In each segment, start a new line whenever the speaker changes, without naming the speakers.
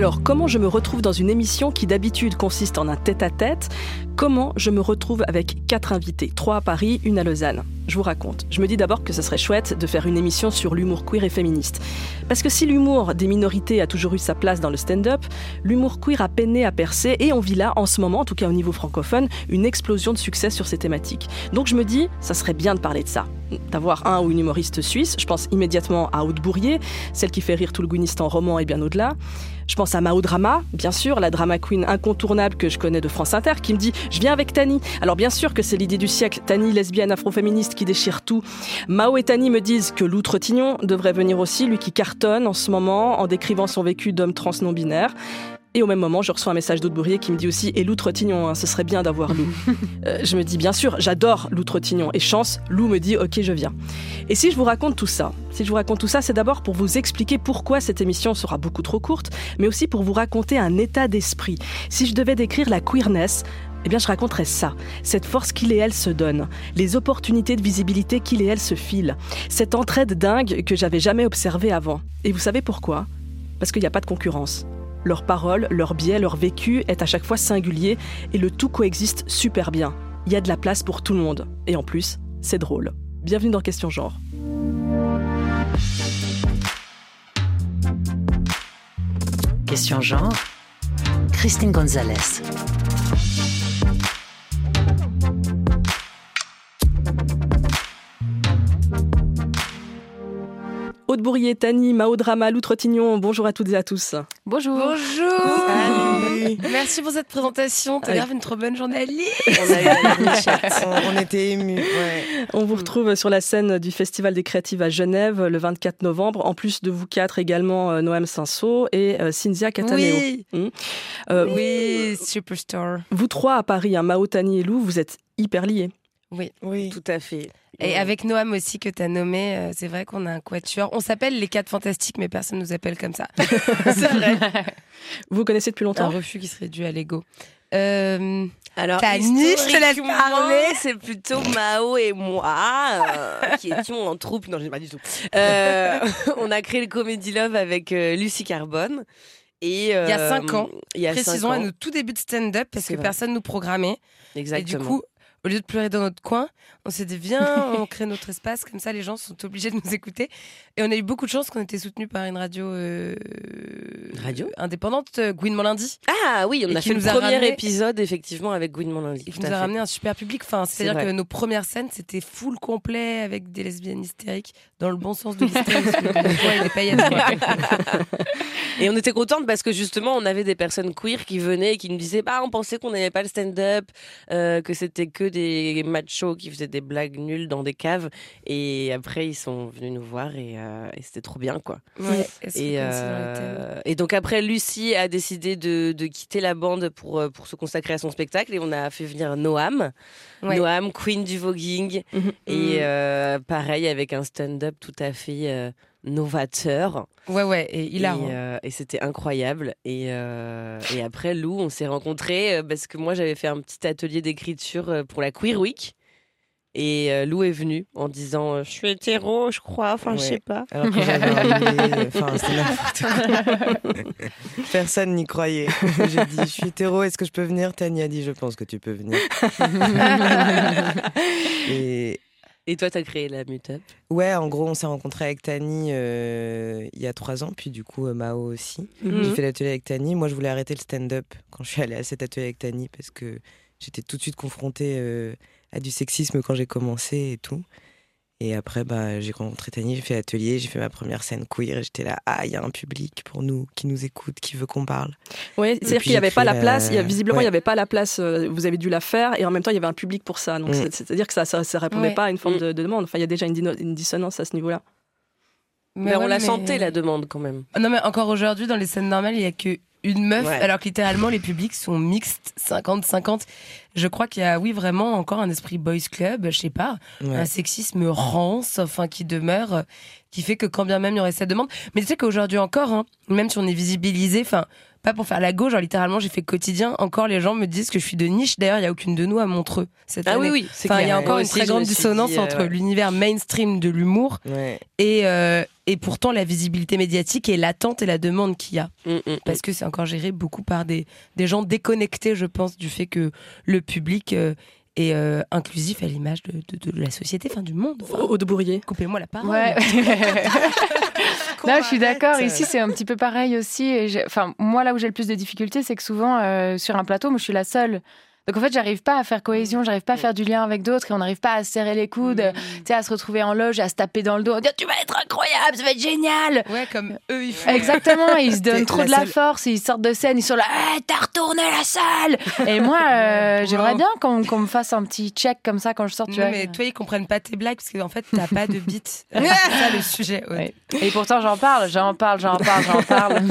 Alors, comment je me retrouve dans une émission qui d'habitude consiste en un tête-à-tête? Comment je me retrouve avec quatre invités, trois à Paris, une à Lausanne? Je vous raconte. Je me dis d'abord que ce serait chouette de faire une émission sur l'humour queer et féministe. Parce que si l'humour des minorités a toujours eu sa place dans le stand-up, l'humour queer a peiné à percer et on vit là, en ce moment, en tout cas au niveau francophone, une explosion de succès sur ces thématiques. Donc je me dis, ça serait bien de parler de ça d'avoir un ou une humoriste suisse. Je pense immédiatement à Aude Bourrier, celle qui fait rire tout le Guinistan roman et bien au-delà. Je pense à Mao Drama, bien sûr, la drama queen incontournable que je connais de France Inter, qui me dit Je viens avec Tani. Alors, bien sûr que c'est l'idée du siècle, Tani, lesbienne afroféministe qui déchire tout. Mao et Tani me disent que l'outre-tignon devrait venir aussi, lui qui cartonne en ce moment en décrivant son vécu d'homme trans non-binaire. Et au même moment, je reçois un message d'Aude Bourrier qui me dit aussi Et l'outre-tignon, hein, ce serait bien d'avoir Lou. Euh, je me dis Bien sûr, j'adore l'outre-tignon. Et chance, Lou me dit Ok, je viens. Et si je vous raconte tout ça, si je vous raconte tout ça, c'est d'abord pour vous expliquer pourquoi cette émission sera beaucoup trop courte, mais aussi pour vous raconter un état d'esprit. Si je devais décrire la queerness, eh bien, je raconterais ça. Cette force qu'il et elle se donnent, les opportunités de visibilité qu'il et elle se filent, cette entraide dingue que j'avais jamais observée avant. Et vous savez pourquoi? Parce qu'il n'y a pas de concurrence. Leurs paroles, leur biais, leur vécu est à chaque fois singulier et le tout coexiste super bien. Il y a de la place pour tout le monde. Et en plus, c'est drôle. Bienvenue dans Question Genre.
Question Genre, Christine Gonzalez.
Aude Bourrier, Tani, Mao Drama, Loutre-Tignon, bonjour à toutes et à tous.
Bonjour.
Bonjour. Merci pour cette présentation. T'as grave une trop bonne journaliste.
On, on était émus. Ouais.
On vous retrouve sur la scène du Festival des Créatives à Genève le 24 novembre, en plus de vous quatre également euh, Noam Sansot et euh, Cynthia Cataneo.
Oui.
Hmm. Euh,
Oui, superstar.
Vous trois à Paris, hein, Mao, Tani et Lou, vous êtes hyper liés.
Oui.
Oui.
Tout à fait. Et avec Noam aussi que tu as nommé, euh, c'est vrai qu'on a un quatuor. On s'appelle les quatre fantastiques, mais personne nous appelle comme ça. c'est vrai.
Vous connaissez depuis
Un
longtemps
refus qui serait dû à l'ego. Euh,
Alors,
T'as niche, je te laisse parler.
C'est plutôt Mao et moi euh, qui étions en troupe. Non, je sais pas du tout. Euh, on a créé le Comedy Love avec Lucie Carbone. Et,
il y a
euh,
cinq ans.
Il y a
Précisons
cinq
à
ans.
nos tout débuts de stand-up parce que
vrai.
personne nous programmait.
Exactement.
Et du coup, au lieu de pleurer dans notre coin, on s'est dit viens, on crée notre espace, comme ça les gens sont obligés de nous écouter. Et on a eu beaucoup de chance qu'on était soutenu par une radio, euh,
Radio
indépendante, euh, Gouinement Lundi,
ah oui, on a fait le premier
ramené-
épisode effectivement avec Lundi.
et qui nous a ramené un super public. Enfin, c'est-à-dire que nos premières scènes, c'était full complet avec des lesbiennes hystériques, dans le bon sens de l'hystérie.
Et on était contente parce que justement, on avait des personnes queer qui venaient et qui nous disaient bah, on pensait qu'on n'aimait pas le stand-up, euh, que c'était que des machos qui faisaient des blagues nulles dans des caves. Et après, ils sont venus nous voir et, euh, et c'était trop bien, quoi.
Ouais,
Et, euh, et donc après, Lucie a décidé de, de quitter la bande pour, euh, pour se consacrer à son spectacle et on a fait venir Noam.
Ouais.
Noam, queen du voguing.
Mhm.
Et euh, pareil, avec un stand-up tout à fait euh, novateur.
Ouais, ouais, et il a.
Et, euh, et c'était incroyable. Et, euh, et après, Lou, on s'est rencontrés euh, parce que moi, j'avais fait un petit atelier d'écriture euh, pour la Queer Week. Et euh, Lou est venu en disant euh, Je suis hétéro, je crois, enfin, je
Ouais.
sais pas.
Alors que j'avais un billet, enfin, c'est n'importe quoi. Personne n'y croyait. J'ai dit, je suis hétéro, est-ce que je peux venir? Tania a dit, je pense que tu peux venir. Et
Et toi, t'as créé la Meetup?
ouais, en gros, on s'est rencontrés avec Tani euh, il y a trois ans, puis du coup, euh, Mao aussi.
Mhm.
J'ai fait l'atelier avec Tani. Moi, je voulais arrêter le stand-up quand je suis allée à cet atelier avec Tani parce que j'étais tout de suite confrontée euh, à du sexisme quand j'ai commencé et tout. Et après, bah, j'ai rencontré Tani, j'ai fait l'atelier, j'ai fait ma première scène queer et j'étais là, ah, il y a un public pour nous qui nous écoute, qui veut qu'on parle.
Oui, c'est-à-dire qu'il n'y avait pas la
la-
place, il y a, visiblement
ouais.
il n'y avait pas la place, vous avez dû la faire, et en même temps il y avait un public pour ça. Donc
Mm.
c'est- c'est-à-dire que ça ne répondait
Ouais.
pas à une forme
Mm.
de, de demande. Enfin, il y a déjà une, dino- une dissonance à ce niveau-là.
Mais, on
ouais,
l'a
mais-
sentait, la demande, quand même.
Non, mais encore aujourd'hui, dans les scènes normales, il y a que une meuf,
Ouais.
alors que littéralement, les publics sont mixtes, 50-50. Je crois qu'il y a, oui, vraiment encore un esprit boys club, je sais pas,
Ouais.
un sexisme rance, enfin, qui demeure, qui fait que quand bien même il y aurait cette demande. Mais tu sais qu'aujourd'hui encore, hein, même si on est visibilisé, enfin, pas pour faire la gauche, genre littéralement, j'ai fait quotidien, encore les gens me disent que je suis de niche. D'ailleurs, il y a aucune de nous à Montreux cette
Ah
année.
oui, oui, c'est
Enfin, il y a encore
Moi
une
aussi,
très grande dissonance
dit, euh,
entre
ouais.
l'univers mainstream de l'humour et, euh, Et pourtant, la visibilité médiatique et l'attente et la demande qu'il y a.
Mm, mm, mm.
Parce que c'est encore géré beaucoup par des, des gens déconnectés, je pense, du fait que le public euh, est euh, inclusif à l'image de, de- de la société, enfin du monde. Enfin,
Aude Bourrier.
Coupez-moi la parole.
Ouais. Là, je suis d'accord. Ici, c'est un petit peu pareil aussi. Et Enfin, moi, là où j'ai le plus de difficultés, c'est que souvent, euh, sur un plateau, moi, je suis la seule. Donc, en fait, j'arrive pas à faire cohésion, j'arrive pas à faire du lien avec d'autres et on n'arrive pas à se serrer les coudes,
Mm.
tu sais, à se retrouver en loge, à se taper dans le dos, à dire Tu vas être incroyable, ça va être génial
Ouais, comme eux, ils font.
Exactement, ils se donnent trop
la
de la force, ils sortent de scène, ils sont là, Eh, t'as retourné la salle Et moi, euh, j'aimerais bien qu'on me fasse un petit check comme ça quand je sors, tu
Non,
vois.
mais toi, ils comprennent pas tes blagues parce qu'en fait, t'as pas de beat. c'est ça le sujet.
Ouais. Et pourtant, j'en parle, j'en parle, j'en parle, j'en parle.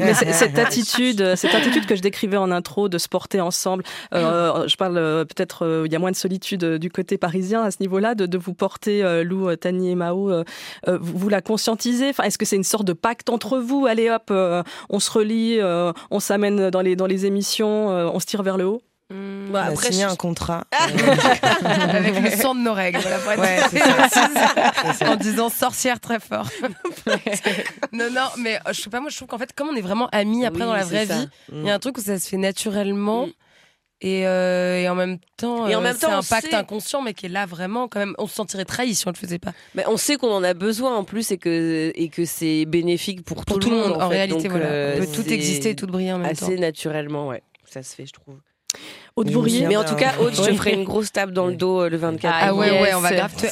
Mais cette attitude, cette attitude que je décrivais en intro de se porter ensemble, je parle euh, peut-être euh, il y a moins de solitude euh, du côté parisien à ce niveau-là, de, de vous porter euh, Lou, euh, Tani et Mao, euh, euh, vous, vous la conscientisez? Enfin, est-ce que c'est une sorte de pacte entre vous? Allez hop, euh, on se relie, euh, on s'amène dans les dans les émissions, euh, on se tire vers le haut?
Mm.
Bah,
On a
après,
signé
je-
un contrat.
Avec le sang de nos règles. Voilà, pour être
Ouais, ça. Ça.
en disant sorcière très fort. non, non, mais euh, je sais pas, moi je trouve qu'en fait, comme on est vraiment amis après
Oui,
dans la vraie
ça.
vie, il y a un truc où ça se fait naturellement.
Mm.
Et, euh, et en même temps,
Et en
euh,
même
c'est
temps,
un pacte
sait-
inconscient, mais qui est là vraiment quand même. On se sentirait trahi si on le faisait pas.
Mais on sait qu'on en a besoin en plus et que, et que c'est bénéfique pour,
Pour
tout, le monde.
en
fait.
réalité,
Donc,
voilà.
euh,
on peut tout exister et tout briller en même temps.
Assez naturellement, ouais. Ça se fait, je trouve.
Aude
Oui,
Bourrier.
Mais en tout cas, Aude, je te ferai une grosse tape dans le dos euh, le 24.
Ah
Ah ouais,
yes,
ouais, on va grave te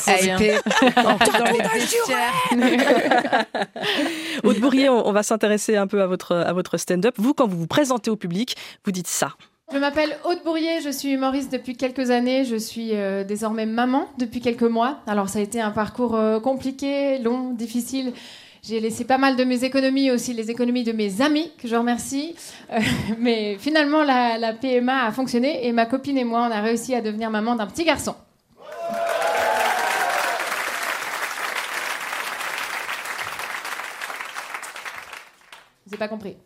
hyper.
Aude Bourrier, on, on va s'intéresser un peu à votre à votre stand-up. Vous, quand vous vous présentez au public, vous dites ça.
Je m'appelle Aude Bourrier, je suis humoriste depuis quelques années, je suis euh, désormais maman depuis quelques mois. Alors ça a été un parcours euh, compliqué, long, difficile. J'ai laissé pas mal de mes économies, aussi les économies de mes amis, que je remercie. Euh, mais finalement, la, la PMA a fonctionné et ma copine et moi, on a réussi à devenir maman d'un petit garçon. Vous n'avez pas compris.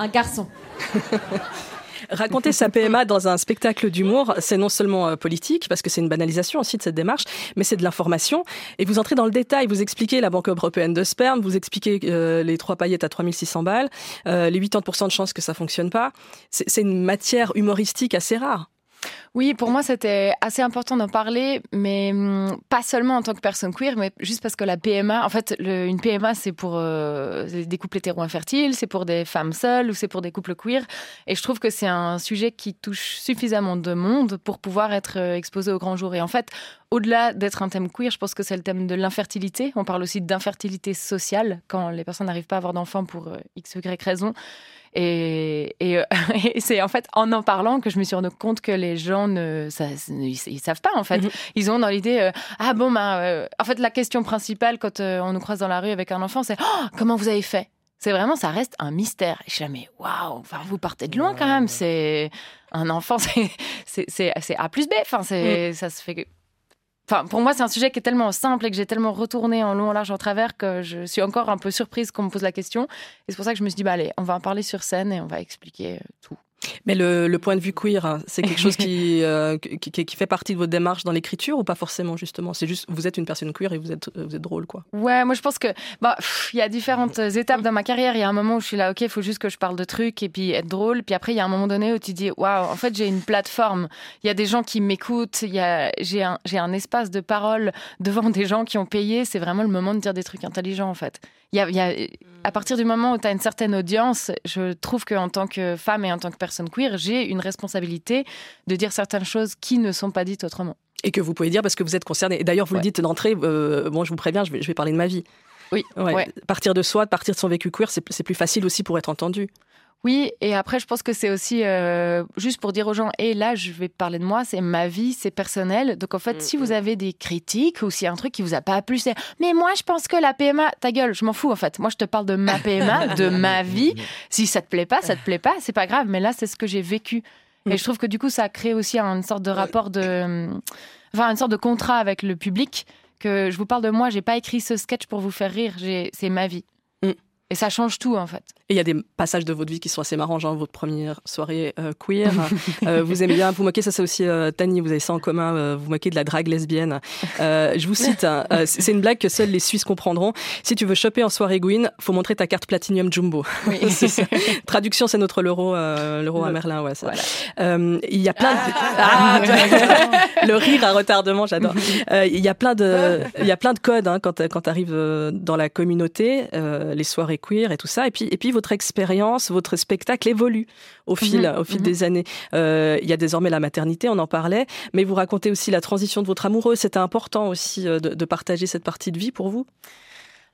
Un garçon.
Raconter sa PMA dans un spectacle d'humour, c'est non seulement euh, politique, parce que c'est une banalisation aussi de cette démarche, mais c'est de l'information. Et vous entrez dans le détail, vous expliquez la Banque européenne de sperme, vous expliquez euh, les trois paillettes à 3600 balles, euh, les 80% de chances que ça fonctionne pas. C'est c'est une matière humoristique assez rare.
Oui, pour moi, c'était assez important d'en parler, mais hum, pas seulement en tant que personne queer, mais juste parce que la PMA, en fait, une PMA, c'est pour euh, des couples hétéro-infertiles, c'est pour des femmes seules ou c'est pour des couples queer. Et je trouve que c'est un sujet qui touche suffisamment de monde pour pouvoir être euh, exposé au grand jour. Et en fait, au-delà d'être un thème queer, je pense que c'est le thème de l'infertilité. On parle aussi d'infertilité sociale quand les personnes n'arrivent pas à avoir d'enfants pour euh, x, y raison. Et, et, euh, et c'est en fait en en parlant que je me suis rendu compte que les gens ne, ça, ils, ils savent pas en fait.
Mhm.
Ils ont dans l'idée euh, ah bon ben euh, en fait la question principale quand euh, on nous croise dans la rue avec un enfant c'est Oh, comment vous avez fait? C'est vraiment ça reste un mystère. Et je suis là mais waouh enfin vous partez de loin quand même. C'est un enfant c'est c'est A plus B. Enfin c'est ça se fait. Enfin, pour moi, c'est un sujet qui est tellement simple et que j'ai tellement retourné en long, en large, en travers que je suis encore un peu surprise qu'on me pose la question. Et c'est pour ça que je me suis dit, bah allez, on va en parler sur scène et on va expliquer euh, tout.
Mais le, le point de vue queer, hein, c'est quelque chose qui, euh, qui, qui- fait partie de votre démarche dans l'écriture ou pas forcément justement? C'est juste, vous êtes une personne queer et vous êtes, vous êtes drôle quoi.
Ouais, moi je pense que bah il y a différentes étapes dans ma carrière. Il y a un moment où je suis là, ok, il faut juste que je parle de trucs et puis être drôle. Puis après, il y a un moment donné où tu dis, waouh, en fait, j'ai une plateforme. Il y a des gens qui m'écoutent. Il y a j'ai un j'ai un espace de parole devant des gens qui ont payé. C'est vraiment le moment de dire des trucs intelligents en fait. Il y a, il y a à partir du moment où tu as une certaine audience, je trouve qu'en tant que femme et en tant que personne queer, j'ai une responsabilité de dire certaines choses qui ne sont pas dites autrement.
Et que vous pouvez dire parce que vous êtes concerné. Et d'ailleurs, vous
Ouais.
le dites d'entrée, euh, bon, je vous préviens, je vais, je vais parler de ma vie.
Oui,
Ouais.
ouais.
Partir de soi, partir de son vécu queer, c'est plus facile aussi pour être entendu.
Oui, et après, je pense que c'est aussi euh, juste pour dire aux gens, et là, je vais parler de moi, c'est ma vie, c'est personnel. Donc, en fait,
Mm,
si
mm.
vous avez des critiques ou s'il y a un truc qui vous a pas plu, c'est mais moi, je pense que la PMA, ta gueule, je m'en fous, en fait. Moi, je te parle de ma PMA, de ma vie. Si ça te plaît pas, ça te plaît pas, c'est pas grave, mais là, c'est ce que j'ai vécu.
Mm.
Et je trouve que du coup, ça crée aussi une sorte de rapport de. Enfin, une sorte de contrat avec le public. Que je vous parle de moi, j'ai pas écrit ce sketch pour vous faire rire, c'est ma vie. Et ça change tout, en fait.
Et il y a des passages de votre vie qui sont assez marrants, genre votre première soirée euh, queer. Euh, vous aimez bien vous moquer, ça c'est aussi euh, Tani, vous avez ça en commun, euh, vous moquez de la drague lesbienne. Euh, je vous cite, hein, euh, c'est une blague que seuls les Suisses comprendront. Si tu veux choper en soirée Gwyn, faut montrer ta carte Platinum Jumbo.
Oui.
C'est ça. Traduction, c'est notre l'euro, euh, l'euro à Merlin, ouais. ça.
Voilà.
Euh, il y a plein de... Ah, le rire à retardement, j'adore. Euh, il y a plein de, il y a plein de codes hein, quand quand t'arrives euh, dans la communauté, euh, les soirées queer et tout ça. Et puis et puis votre expérience, votre spectacle évolue au fil
Mhm,
au fil
mhm.
des années. Euh, il y a désormais la maternité, on en parlait, mais vous racontez aussi la transition de votre amoureux. C'était important aussi euh, de, de partager cette partie de vie pour vous?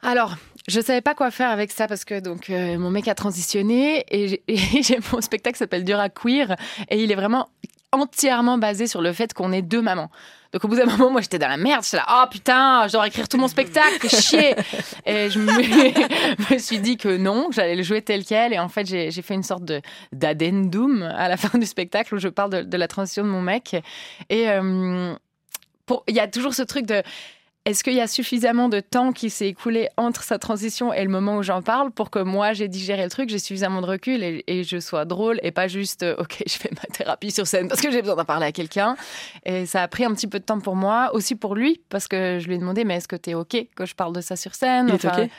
Alors, je savais pas quoi faire avec ça parce que donc euh, mon mec a transitionné et j'ai- et mon spectacle s'appelle Dur à queer et il est vraiment entièrement basé sur le fait qu'on est deux mamans. Donc au bout d'un moment, moi j'étais dans la merde, j'étais là, oh putain, je dois écrire tout mon spectacle, chier. Et je me, suis dit que non, j'allais le jouer tel quel. Et en fait, j'ai fait une sorte de d'addendum à la fin du spectacle où je parle de, la transition de mon mec. Et euh, il y a toujours ce truc de est-ce qu'il y a suffisamment de temps qui s'est écoulé entre sa transition et le moment où j'en parle pour que moi j'ai digéré le truc, j'ai suffisamment de recul et, et je sois drôle et pas juste euh, ok je fais ma thérapie sur scène parce que j'ai besoin d'en parler à quelqu'un. Et ça a pris un petit peu de temps pour moi aussi pour lui parce que je lui ai demandé mais est-ce que t'es ok que je parle de ça sur scène?
Il est ok?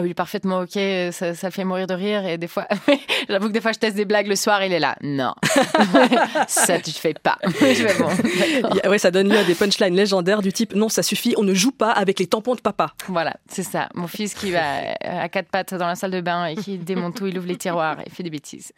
Ah oui, parfaitement ok, ça, ça fait mourir de rire et des fois, j'avoue que des fois je teste des blagues le soir, il est là, non, ça tu fais pas. bon,
Ouais, ça donne lieu à des punchlines légendaires du type non, ça suffit, on ne joue pas avec les tampons de papa.
Voilà, c'est ça. Mon fils qui va euh, à quatre pattes dans la salle de bain et qui démonte tout, il ouvre les tiroirs et fait des bêtises.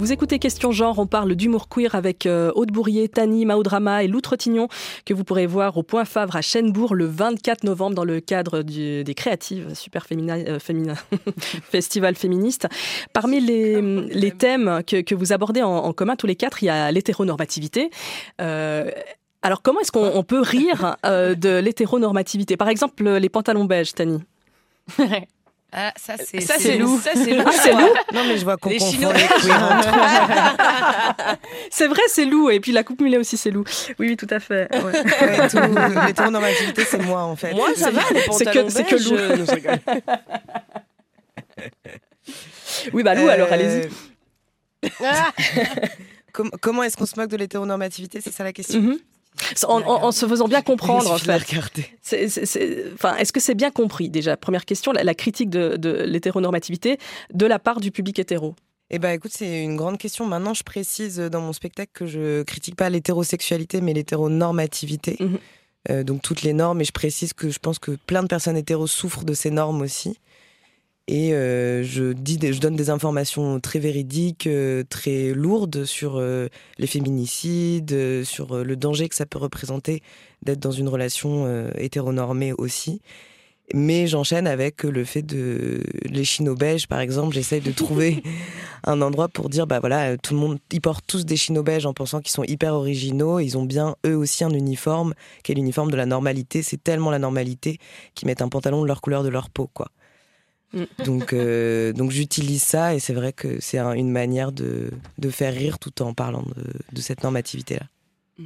Vous écoutez Question Genre, on parle d'humour queer avec euh, Aude Bourrier, Tani, Maoudrama et Lou Trottignon, que vous pourrez voir au Point Favre à Chênebourg le 24 novembre dans le cadre du- des Créatives, super féminin, euh, féminin festival féministe. Parmi les, les thèmes que, que vous abordez en, en commun tous les quatre, il y a l'hétéronormativité. Euh, alors comment est-ce qu'on on peut rire euh, de l'hétéronormativité? Par exemple, les pantalons beiges, Tani.
Ah, ça, c'est
Ça,
c'est Lou.
Ça, c'est Lou.
Ah, c'est Lou
Non, mais je vois qu'on
Les
confond
Chinois.
les.
C'est vrai, c'est Lou. Et puis la coupe mulet aussi, c'est Lou. Oui, oui, tout à fait. ouais.
Ouais, tout- c'est moi, en fait.
Moi, ça va, les
C'est que-
pantalons
c'est que
beige,
Lou.
euh.
Oui, bah Lou, alors
Euh,
allez-y.
com- comment est-ce qu'on se moque de l'hétéronormativité? C'est ça la question
Mhm. En, en- en se faisant bien comprendre, en fait. Enfin, est-ce que c'est bien compris déjà? Première question, la, la critique de, de l'hétéronormativité de la part du public hétéro.
Eh ben, écoute, c'est une grande question. Maintenant, je précise dans mon spectacle que je critique pas l'hétérosexualité, mais l'hétéronormativité.
Mhm.
Euh, donc toutes les normes. Et je précise que je pense que plein de personnes hétéros souffrent de ces normes aussi. Et euh, je dis, des- je donne des informations très véridiques, euh, très lourdes sur euh, les féminicides, sur le danger que ça peut représenter d'être dans une relation hétéronormée aussi. Mais j'enchaîne avec le fait de les chinos beiges, par exemple. J'essaye de trouver un endroit pour dire, bah voilà, tout le monde, ils portent tous des chinos beiges en pensant qu'ils sont hyper originaux. Ils ont bien eux aussi un uniforme, qui est l'uniforme de la normalité. C'est tellement la normalité qu'ils mettent un pantalon de leur couleur de leur peau, quoi.
Mm.
Donc, euh, donc j'utilise ça et c'est vrai que c'est un- une manière de, de faire rire tout en parlant de, de cette normativité-là.
Mm.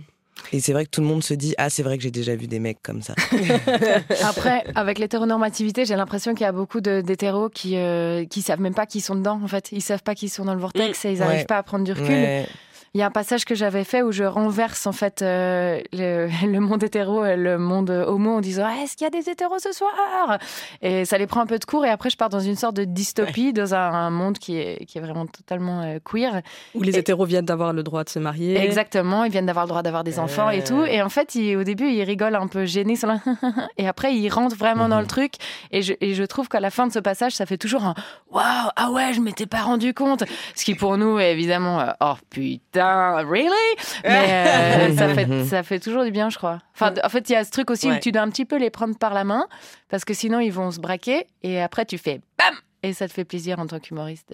Et c'est vrai que tout le monde se dit ah c'est vrai que j'ai déjà vu des mecs comme ça.
Après, avec l'hétéronormativité, j'ai l'impression qu'il y a beaucoup de- d'hétéros qui euh, qui savent même pas qu'ils sont dedans. En fait, ils savent pas qu'ils sont dans le vortex et ils
Ouais.
n'arrivent pas à prendre du recul.
Ouais.
Il y a un passage que j'avais fait où je renverse en fait euh, le, le monde hétéro et le monde homo en disant Ah, est-ce qu'il y a des hétéros ce soir? Et ça les prend un peu de cours et après je pars dans une sorte de dystopie dans un, un monde qui est, qui est vraiment totalement euh, queer.
Où les
Et-
hétéros viennent d'avoir le droit de se marier.
Exactement, ils viennent d'avoir le droit d'avoir des enfants et
Euh.
tout. Et en fait, ils- au début, ils rigolent un peu gênés. ils sont là, et après, ils rentrent vraiment dans le truc. Et je, et je trouve qu'à la fin de ce passage, ça fait toujours un Waouh, ah ouais, je m'étais pas rendu compte. Ce qui pour nous est évidemment euh, Oh putain, really? Mais euh, ça, fait, ça fait toujours du bien, je crois. Enfin, en fait, il y a ce truc aussi où tu dois un petit peu les prendre par la main parce que sinon, ils vont se braquer. Et après, tu fais Bam et ça te fait plaisir en tant qu'humoriste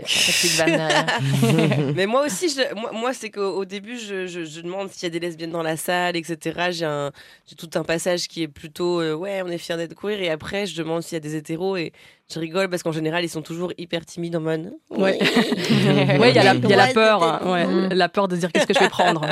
derrière.
Mais moi aussi, je- moi, moi, c'est qu'au au début, je, je- je demande s'il y a des lesbiennes dans la salle, etc. J'ai tout un passage qui est plutôt euh, ouais, on est fiers d'être queer. Et après, je demande s'il y a des hétéros et je rigole parce qu'en général, ils sont toujours hyper timides en mode.
Ouais.
oui.
Ouais, il y a la, il y a la
Ouais,
peur, hein, ouais,
cool.
la peur de dire qu'est-ce que je vais prendre.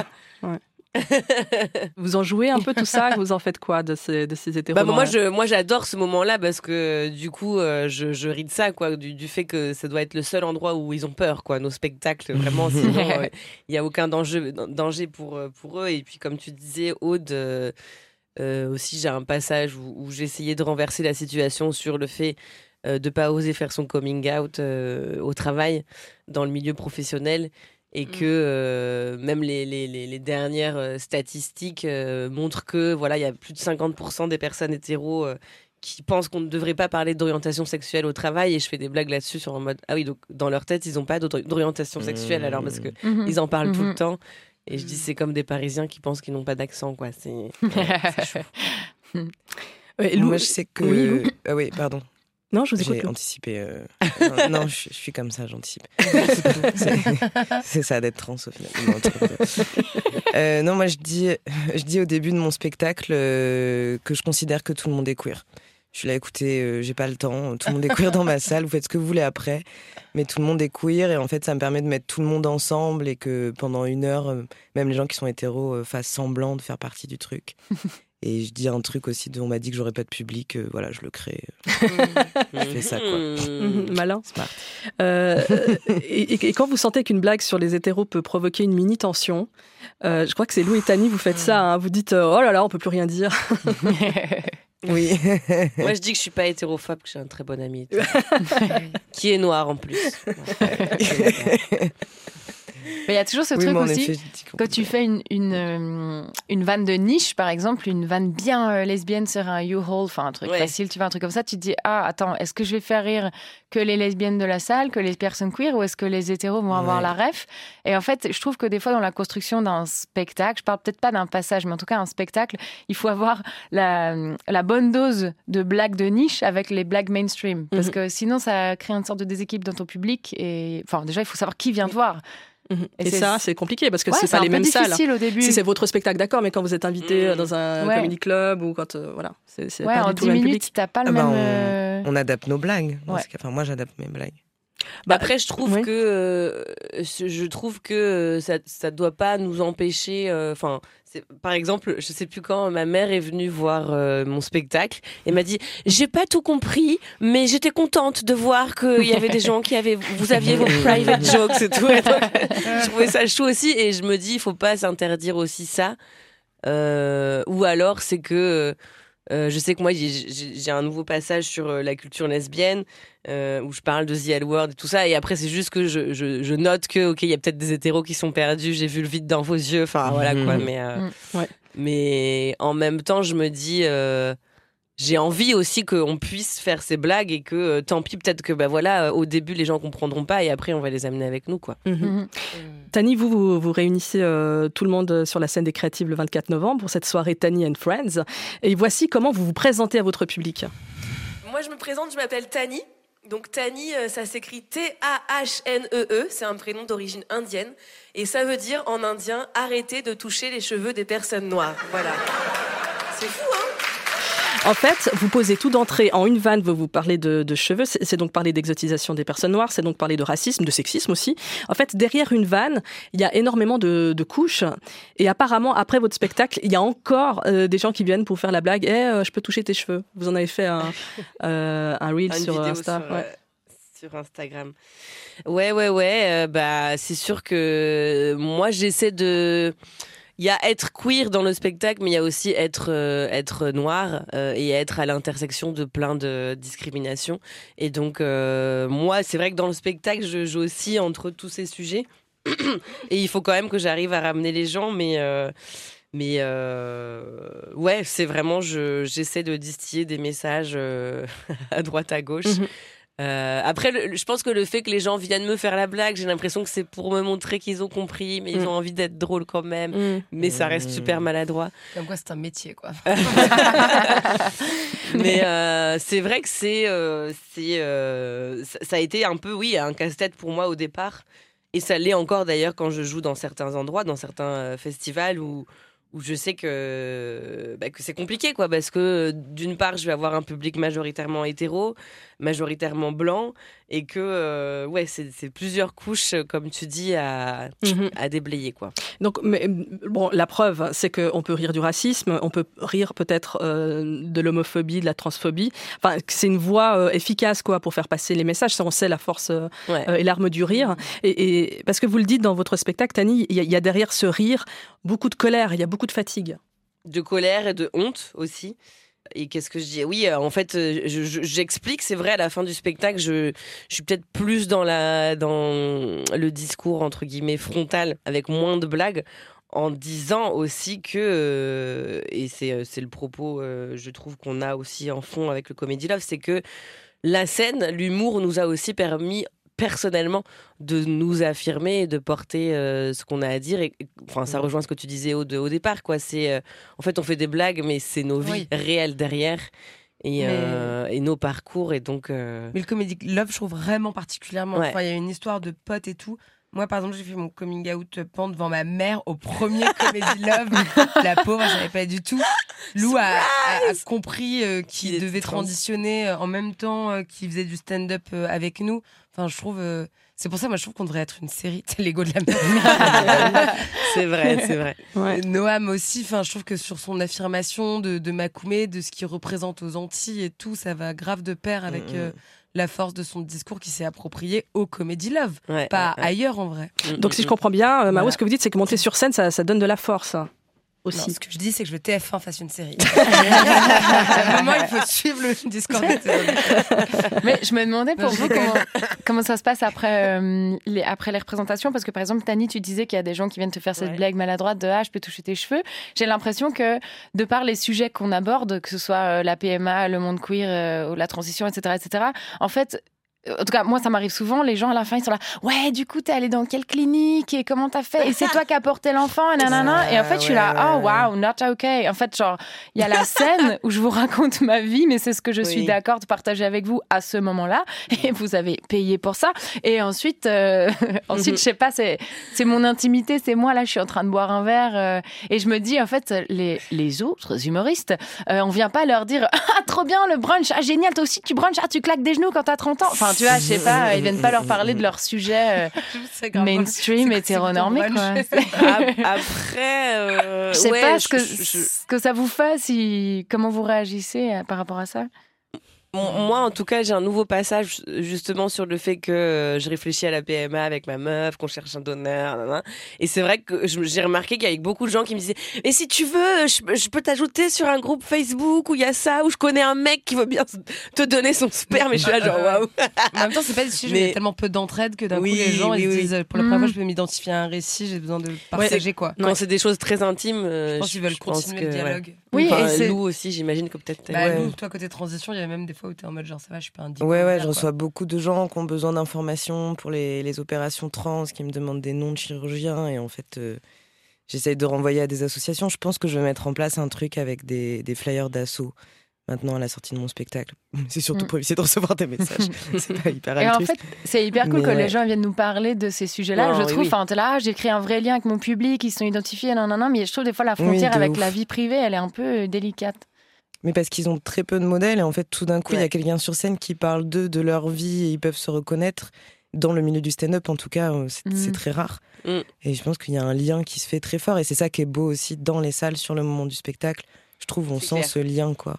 Vous en jouez un peu tout ça? Vous en faites quoi de ces, de ces hétéros
Bah, moi, je, moi, j'adore ce moment-là parce que du coup, euh, je, je ris de ça, quoi, du, du fait que ça doit être le seul endroit où ils ont peur, quoi, nos spectacles. Vraiment, sinon, euh, il n'y a aucun danger, danger pour, euh, pour eux. Et puis, comme tu disais, Aude, euh, aussi, j'ai un passage où, où j'essayais de renverser la situation sur le fait euh, de pas oser faire son coming out euh, au travail, dans le milieu professionnel. Et
Mm.
que euh, même les, les, les, les dernières euh, statistiques euh, montrent que voilà, il y a plus de 50% des personnes hétéros euh, qui pensent qu'on ne devrait pas parler d'orientation sexuelle au travail. Et je fais des blagues là-dessus sur en mode ah oui, donc dans leur tête, ils n'ont pas d'orientation sexuelle alors parce que
Mhm.
ils en parlent tout le temps. Et je dis c'est comme des Parisiens qui pensent qu'ils n'ont pas d'accent quoi. C'est ouais, c'est chaud.
Ouais, Lou-
Moi, je sais que.
Oui,
Ah oui, pardon.
Non, je vous écoute.
J'ai anticipé. euh, non, non, je, je suis comme ça, j'anticipe. C'est- ça d'être trans au final. Non. Euh, non, moi je dis, je dis au début de mon spectacle euh, que je considère que tout le monde est queer. Je suis là, écoutez, j'ai pas le temps, tout le monde est queer dans ma salle, vous faites ce que vous voulez après, mais tout le monde est queer et en fait ça me permet de mettre tout le monde ensemble et que pendant une heure, même les gens qui sont hétéros fassent semblant de faire partie du truc. Et je dis un truc aussi, de, on m'a dit que j'aurais pas de public, euh, voilà, je le crée. Je fais ça, quoi.
Mhm,
Malin.
Smart.
Euh, et, et- quand vous sentez qu'une blague sur les hétéros peut provoquer une mini tension, euh, je crois que c'est Lou et Tani, vous faites ça. hein, vous dites euh, oh là là, on peut plus rien dire.
Oui.
Moi, je dis que je suis pas hétérophobe, que j'ai un très bon ami, qui est noir en plus.
Mais il y a toujours ce
Oui,
truc aussi.
effet,
Quand tu fais une, une, euh, une vanne de niche, par exemple, une vanne bien euh, lesbienne sur un U-Haul, enfin un truc
Ouais.
facile, tu vois, un truc comme ça, tu te dis Ah, attends, est-ce que je vais faire rire que les lesbiennes de la salle, que les personnes queer, ou est-ce que les hétéros vont avoir
Ouais.
la ref? Et en fait, je trouve que des fois, dans la construction d'un spectacle, je parle peut-être pas d'un passage, mais en tout cas, un spectacle, il faut avoir la, la bonne dose de blagues de niche avec les blagues mainstream. Parce
Mhm.
que sinon, ça crée une sorte de déséquilibre dans ton public. Et enfin, déjà, il faut savoir qui vient te voir.
Mhm.
Et
Et,
c'est-
ça, c'est compliqué parce que
Ouais,
c'est pas
un
les
peu
mêmes salles.
difficile au début.
Si c'est votre spectacle, d'accord, mais quand vous êtes invité
Mhm.
euh, dans un
Ouais.
comedy club ou quand euh, voilà, c'est c'est
Ouais,
pas
en
du tout
10
le même
minutes,
public.
pas le
Ah bah,
même.
on-
euh,
On adapte nos blagues. Enfin, moi, j'adapte mes blagues.
Bah,
Après, je trouve
oui.
que euh, je trouve que ça ça doit pas nous empêcher. Enfin, c'est par exemple, je sais plus quand ma mère est venue voir euh, mon spectacle et m'a dit j'ai pas tout compris, mais j'étais contente de voir qu'il y avait des gens qui avaient vous aviez vos private jokes et tout. Et donc, je trouvais ça chou aussi et je me dis il faut pas s'interdire aussi ça. Euh, ou alors c'est que euh, je sais que moi j'ai- un nouveau passage sur euh, la culture lesbienne euh, où je parle de The L Word et tout ça et après c'est juste que je, je, je note que ok il y a peut-être des hétéros qui sont perdus j'ai vu le vide dans vos yeux enfin voilà quoi
Mhm.
mais euh,
Mm.
Ouais.
mais en même temps je me dis euh, j'ai envie aussi qu'on puisse faire ces blagues et que euh, tant pis peut-être que bah voilà euh, au début les gens comprendront pas et après on va les amener avec nous quoi
Mhm.
mhm.
Tani, vous, vous, réunissez euh, tout le monde sur la scène des créatives le 24 novembre pour cette soirée Tani and Friends. Et voici comment vous vous présentez à votre public.
Moi, je me présente, je m'appelle Tani. Donc, Tani, euh, ça s'écrit T-A-H-N-E-E. E C'est un prénom d'origine indienne. Et ça veut dire, en indien, arrêter de toucher les cheveux des personnes noires. Voilà. C'est fou, hein?
En fait, vous posez tout d'entrée en une vanne, vous vous parlez de, de cheveux, c'est donc parler d'exotisation des personnes noires, c'est donc parler de racisme, de sexisme aussi. En fait, derrière une vanne, il y a énormément de, de couches. Et apparemment, après votre spectacle, il y a encore euh, des gens qui viennent pour faire la blague. Eh, euh, je peux toucher tes cheveux. Vous en avez fait un, euh, un reel
Une
sur Insta.
sur,
ouais.
sur Instagram. Ouais, ouais, ouais. bah, c'est sûr que moi, j'essaie de. Il y a être queer dans le spectacle, mais il y a aussi être euh, être noir euh, et être à l'intersection de plein de discriminations. Et donc, euh, moi, c'est vrai que dans le spectacle, je joue aussi entre tous ces sujets. et il faut quand même que j'arrive à ramener les gens, mais. mais ouais, c'est vraiment, je- j'essaie de distiller des messages à droite, à gauche.
Mhm.
Euh, après, le- je pense que le fait que les gens viennent me faire la blague, j'ai l'impression que c'est pour me montrer qu'ils ont compris, mais ils
Mm.
ont envie d'être drôles quand même.
Mm.
Mais ça reste super maladroit.
Comme quoi, c'est un métier, quoi.
mais euh, c'est vrai que c'est, euh, c'est, euh, ça, ça a été un peu, oui, un casse-tête pour moi au départ. Et ça l'est encore d'ailleurs quand je joue dans certains endroits, dans certains euh, festivals où, où je sais que, bah, que c'est compliqué, quoi. Parce que d'une part, je vais avoir un public majoritairement hétéro, majoritairement blanc. Et que euh, ouais c'est plusieurs couches euh, comme tu dis à,
Mhm.
à déblayer quoi.
Donc, mais, bon, la preuve, c'est qu'on peut rire du racisme, on peut rire peut-être euh, de l'homophobie, de la transphobie. Enfin, c'est une voie euh, efficace, quoi, pour faire passer les messages. Ça, on sait la force euh,
Ouais.
euh, et l'arme du rire. Et, et- parce que vous le dites dans votre spectacle, Tani, il y, a- il y a derrière ce rire beaucoup de colère, il y a beaucoup de fatigue.
de colère et de honte aussi. Et qu'est-ce que je dis? Oui, euh, en fait, euh, je- je- j'explique. C'est vrai, à la fin du spectacle, je, suis peut-être plus dans, la, dans le discours, entre guillemets, frontal, avec moins de blagues, en disant aussi que, euh, et c'est le propos, je trouve, qu'on a aussi en fond avec le Comedy Love, c'est que la scène, l'humour nous a aussi permis personnellement de nous affirmer et de porter euh, ce qu'on a à dire et enfin ça rejoint ce que tu disais au, de- au départ quoi c'est euh, en fait on fait des blagues mais c'est nos vies
Oui.
réelles derrière et,
Mais-
euh, et nos parcours et donc
Mais le comedy love, je trouve vraiment particulièrement.
Ouais.
Enfin, il y a une histoire de potes et tout. Moi, par exemple, j'ai fait mon coming out pan devant ma mère au premier comedy love. La pauvre, je savais pas du tout. Lou a, a- a compris euh, qu'il devait
trans.
transitionner euh, en même temps euh, qu'il faisait du stand-up euh, avec nous. Enfin, je trouve. euh, c'est pour ça, moi, je trouve qu'on devrait être une série. C'est l'ego de la mère.
c'est vrai c'est vrai
Ouais.
Noam aussi, enfin, je trouve que sur son affirmation de, de Makoumé, de ce qu'il représente aux Antilles et tout, ça va grave de pair avec
Mm, mm.
euh, la force de son discours qui s'est approprié au Comedy Love,
Ouais,
pas
ouais, ouais.
ailleurs en vrai.
Donc, si je comprends bien, euh, Maro,
Voilà.
ce que vous dites, c'est que monter sur scène, ça, ça donne de la force hein,
Non,
aussi.
ce que je dis, c'est que je veux TF1 fasse une série. à un moment, il faut suivre le discours. de TF1.
Mais je me demandais pour
Non,
vous comment, comment ça se passe après, euh, les, après les représentations. Parce que par exemple, Tani, tu disais qu'il y a des gens qui viennent te faire cette
Ouais.
blague maladroite de Ah, je peux toucher tes cheveux. J'ai l'impression que de par les sujets qu'on aborde, que ce soit euh, la PMA, le monde queer, euh, ou la transition, etc., etc., en fait, en tout cas, moi, ça m'arrive souvent. Les gens, à la fin, ils sont là. Ouais, du coup, t'es allé dans quelle clinique et comment t'as fait? Et c'est toi qui as porté l'enfant, et nanana. Et en fait, je suis là. Oh, wow, not okay. En fait, genre, il y a la scène où je vous raconte ma vie, mais c'est ce que je suis d'accord de partager avec vous à ce moment-là. Et vous avez payé pour ça. Et ensuite, euh, ensuite, je sais pas, c'est, c'est mon intimité, c'est moi. Là, je suis en train de boire un verre. euh, et je me dis, en fait, les, les autres humoristes, euh, on vient pas leur dire, ah, trop bien, le brunch. Ah, génial, toi aussi, tu brunch. Ah, tu claques des genoux quand t'as 30 ans. Enfin, tu vois, je sais pas, ils viennent pas leur parler de leur sujet euh, mainstream, hétéronormé, quoi.
après euh,
Je sais
ouais,
pas ce que,
je- je-
ce que ça vous fait, si, comment vous réagissez euh, par rapport à ça?
Mon- Moi, en tout cas, j'ai un nouveau passage justement sur le fait que euh, je réfléchis à la PMA avec ma meuf, qu'on cherche un donneur, et c'est vrai que j'ai remarqué qu'il y avait beaucoup de gens qui me disaient "Mais si tu veux, je, je peux t'ajouter sur un groupe Facebook où il y a ça, où je connais un mec qui veut bien te donner son sperme." Et je suis là genre waouh.
En même temps, c'est pas des sujets,
Mais-
il y a tellement peu d'entraide que d'un
Oui,
coup, les gens
oui,
ils
oui.
disent pour la première fois,
Mm.
je peux m'identifier à un récit, j'ai besoin de partager quoi.
Quand c'est des choses très intimes, euh,
Je pense qu'ils veulent
je pense
continuer
que,
le
ouais.
Oui,
Enfin,
et c'est-
Lou aussi, j'imagine que peut-être.
Bah,
ouais.
nous, toi, côté transition, il y avait même des fois où t'es en mode genre, ça va, je suis pas un dick.
Ouais, ouais, je reçois beaucoup de gens qui ont besoin d'informations pour les, les opérations trans, qui me demandent des noms de chirurgiens. Et en fait, euh, j'essaye de renvoyer à des associations. Je pense que je vais mettre en place un truc avec des, des flyers d'assaut maintenant à la sortie de mon spectacle. C'est surtout
Mm.
pour éviter de recevoir des messages. C'est pas hyper
Et en fait, c'est hyper cool
Mais
que
ouais.
les gens viennent nous parler de ces sujets-là. Je
oui,
trouve,
oui.
enfin, là, ah, j'ai créé un vrai lien avec mon public, ils sont identifiés, non, non, non, mais je trouve des fois la frontière avec
ouf.
la vie privée, elle est un peu euh, délicate.
Mais parce qu'ils ont très peu de modèles et en fait tout d'un coup il y a quelqu'un sur scène qui parle d'eux, de leur vie et ils peuvent se reconnaître. Dans le milieu du stand-up en tout cas euh, c'est
Mhm.
c'est très rare.
Mm.
Et je pense qu'il y a un lien qui se fait très fort et c'est ça qui est beau aussi dans les salles sur le moment du spectacle. Je trouve on sent
clair.
ce lien quoi.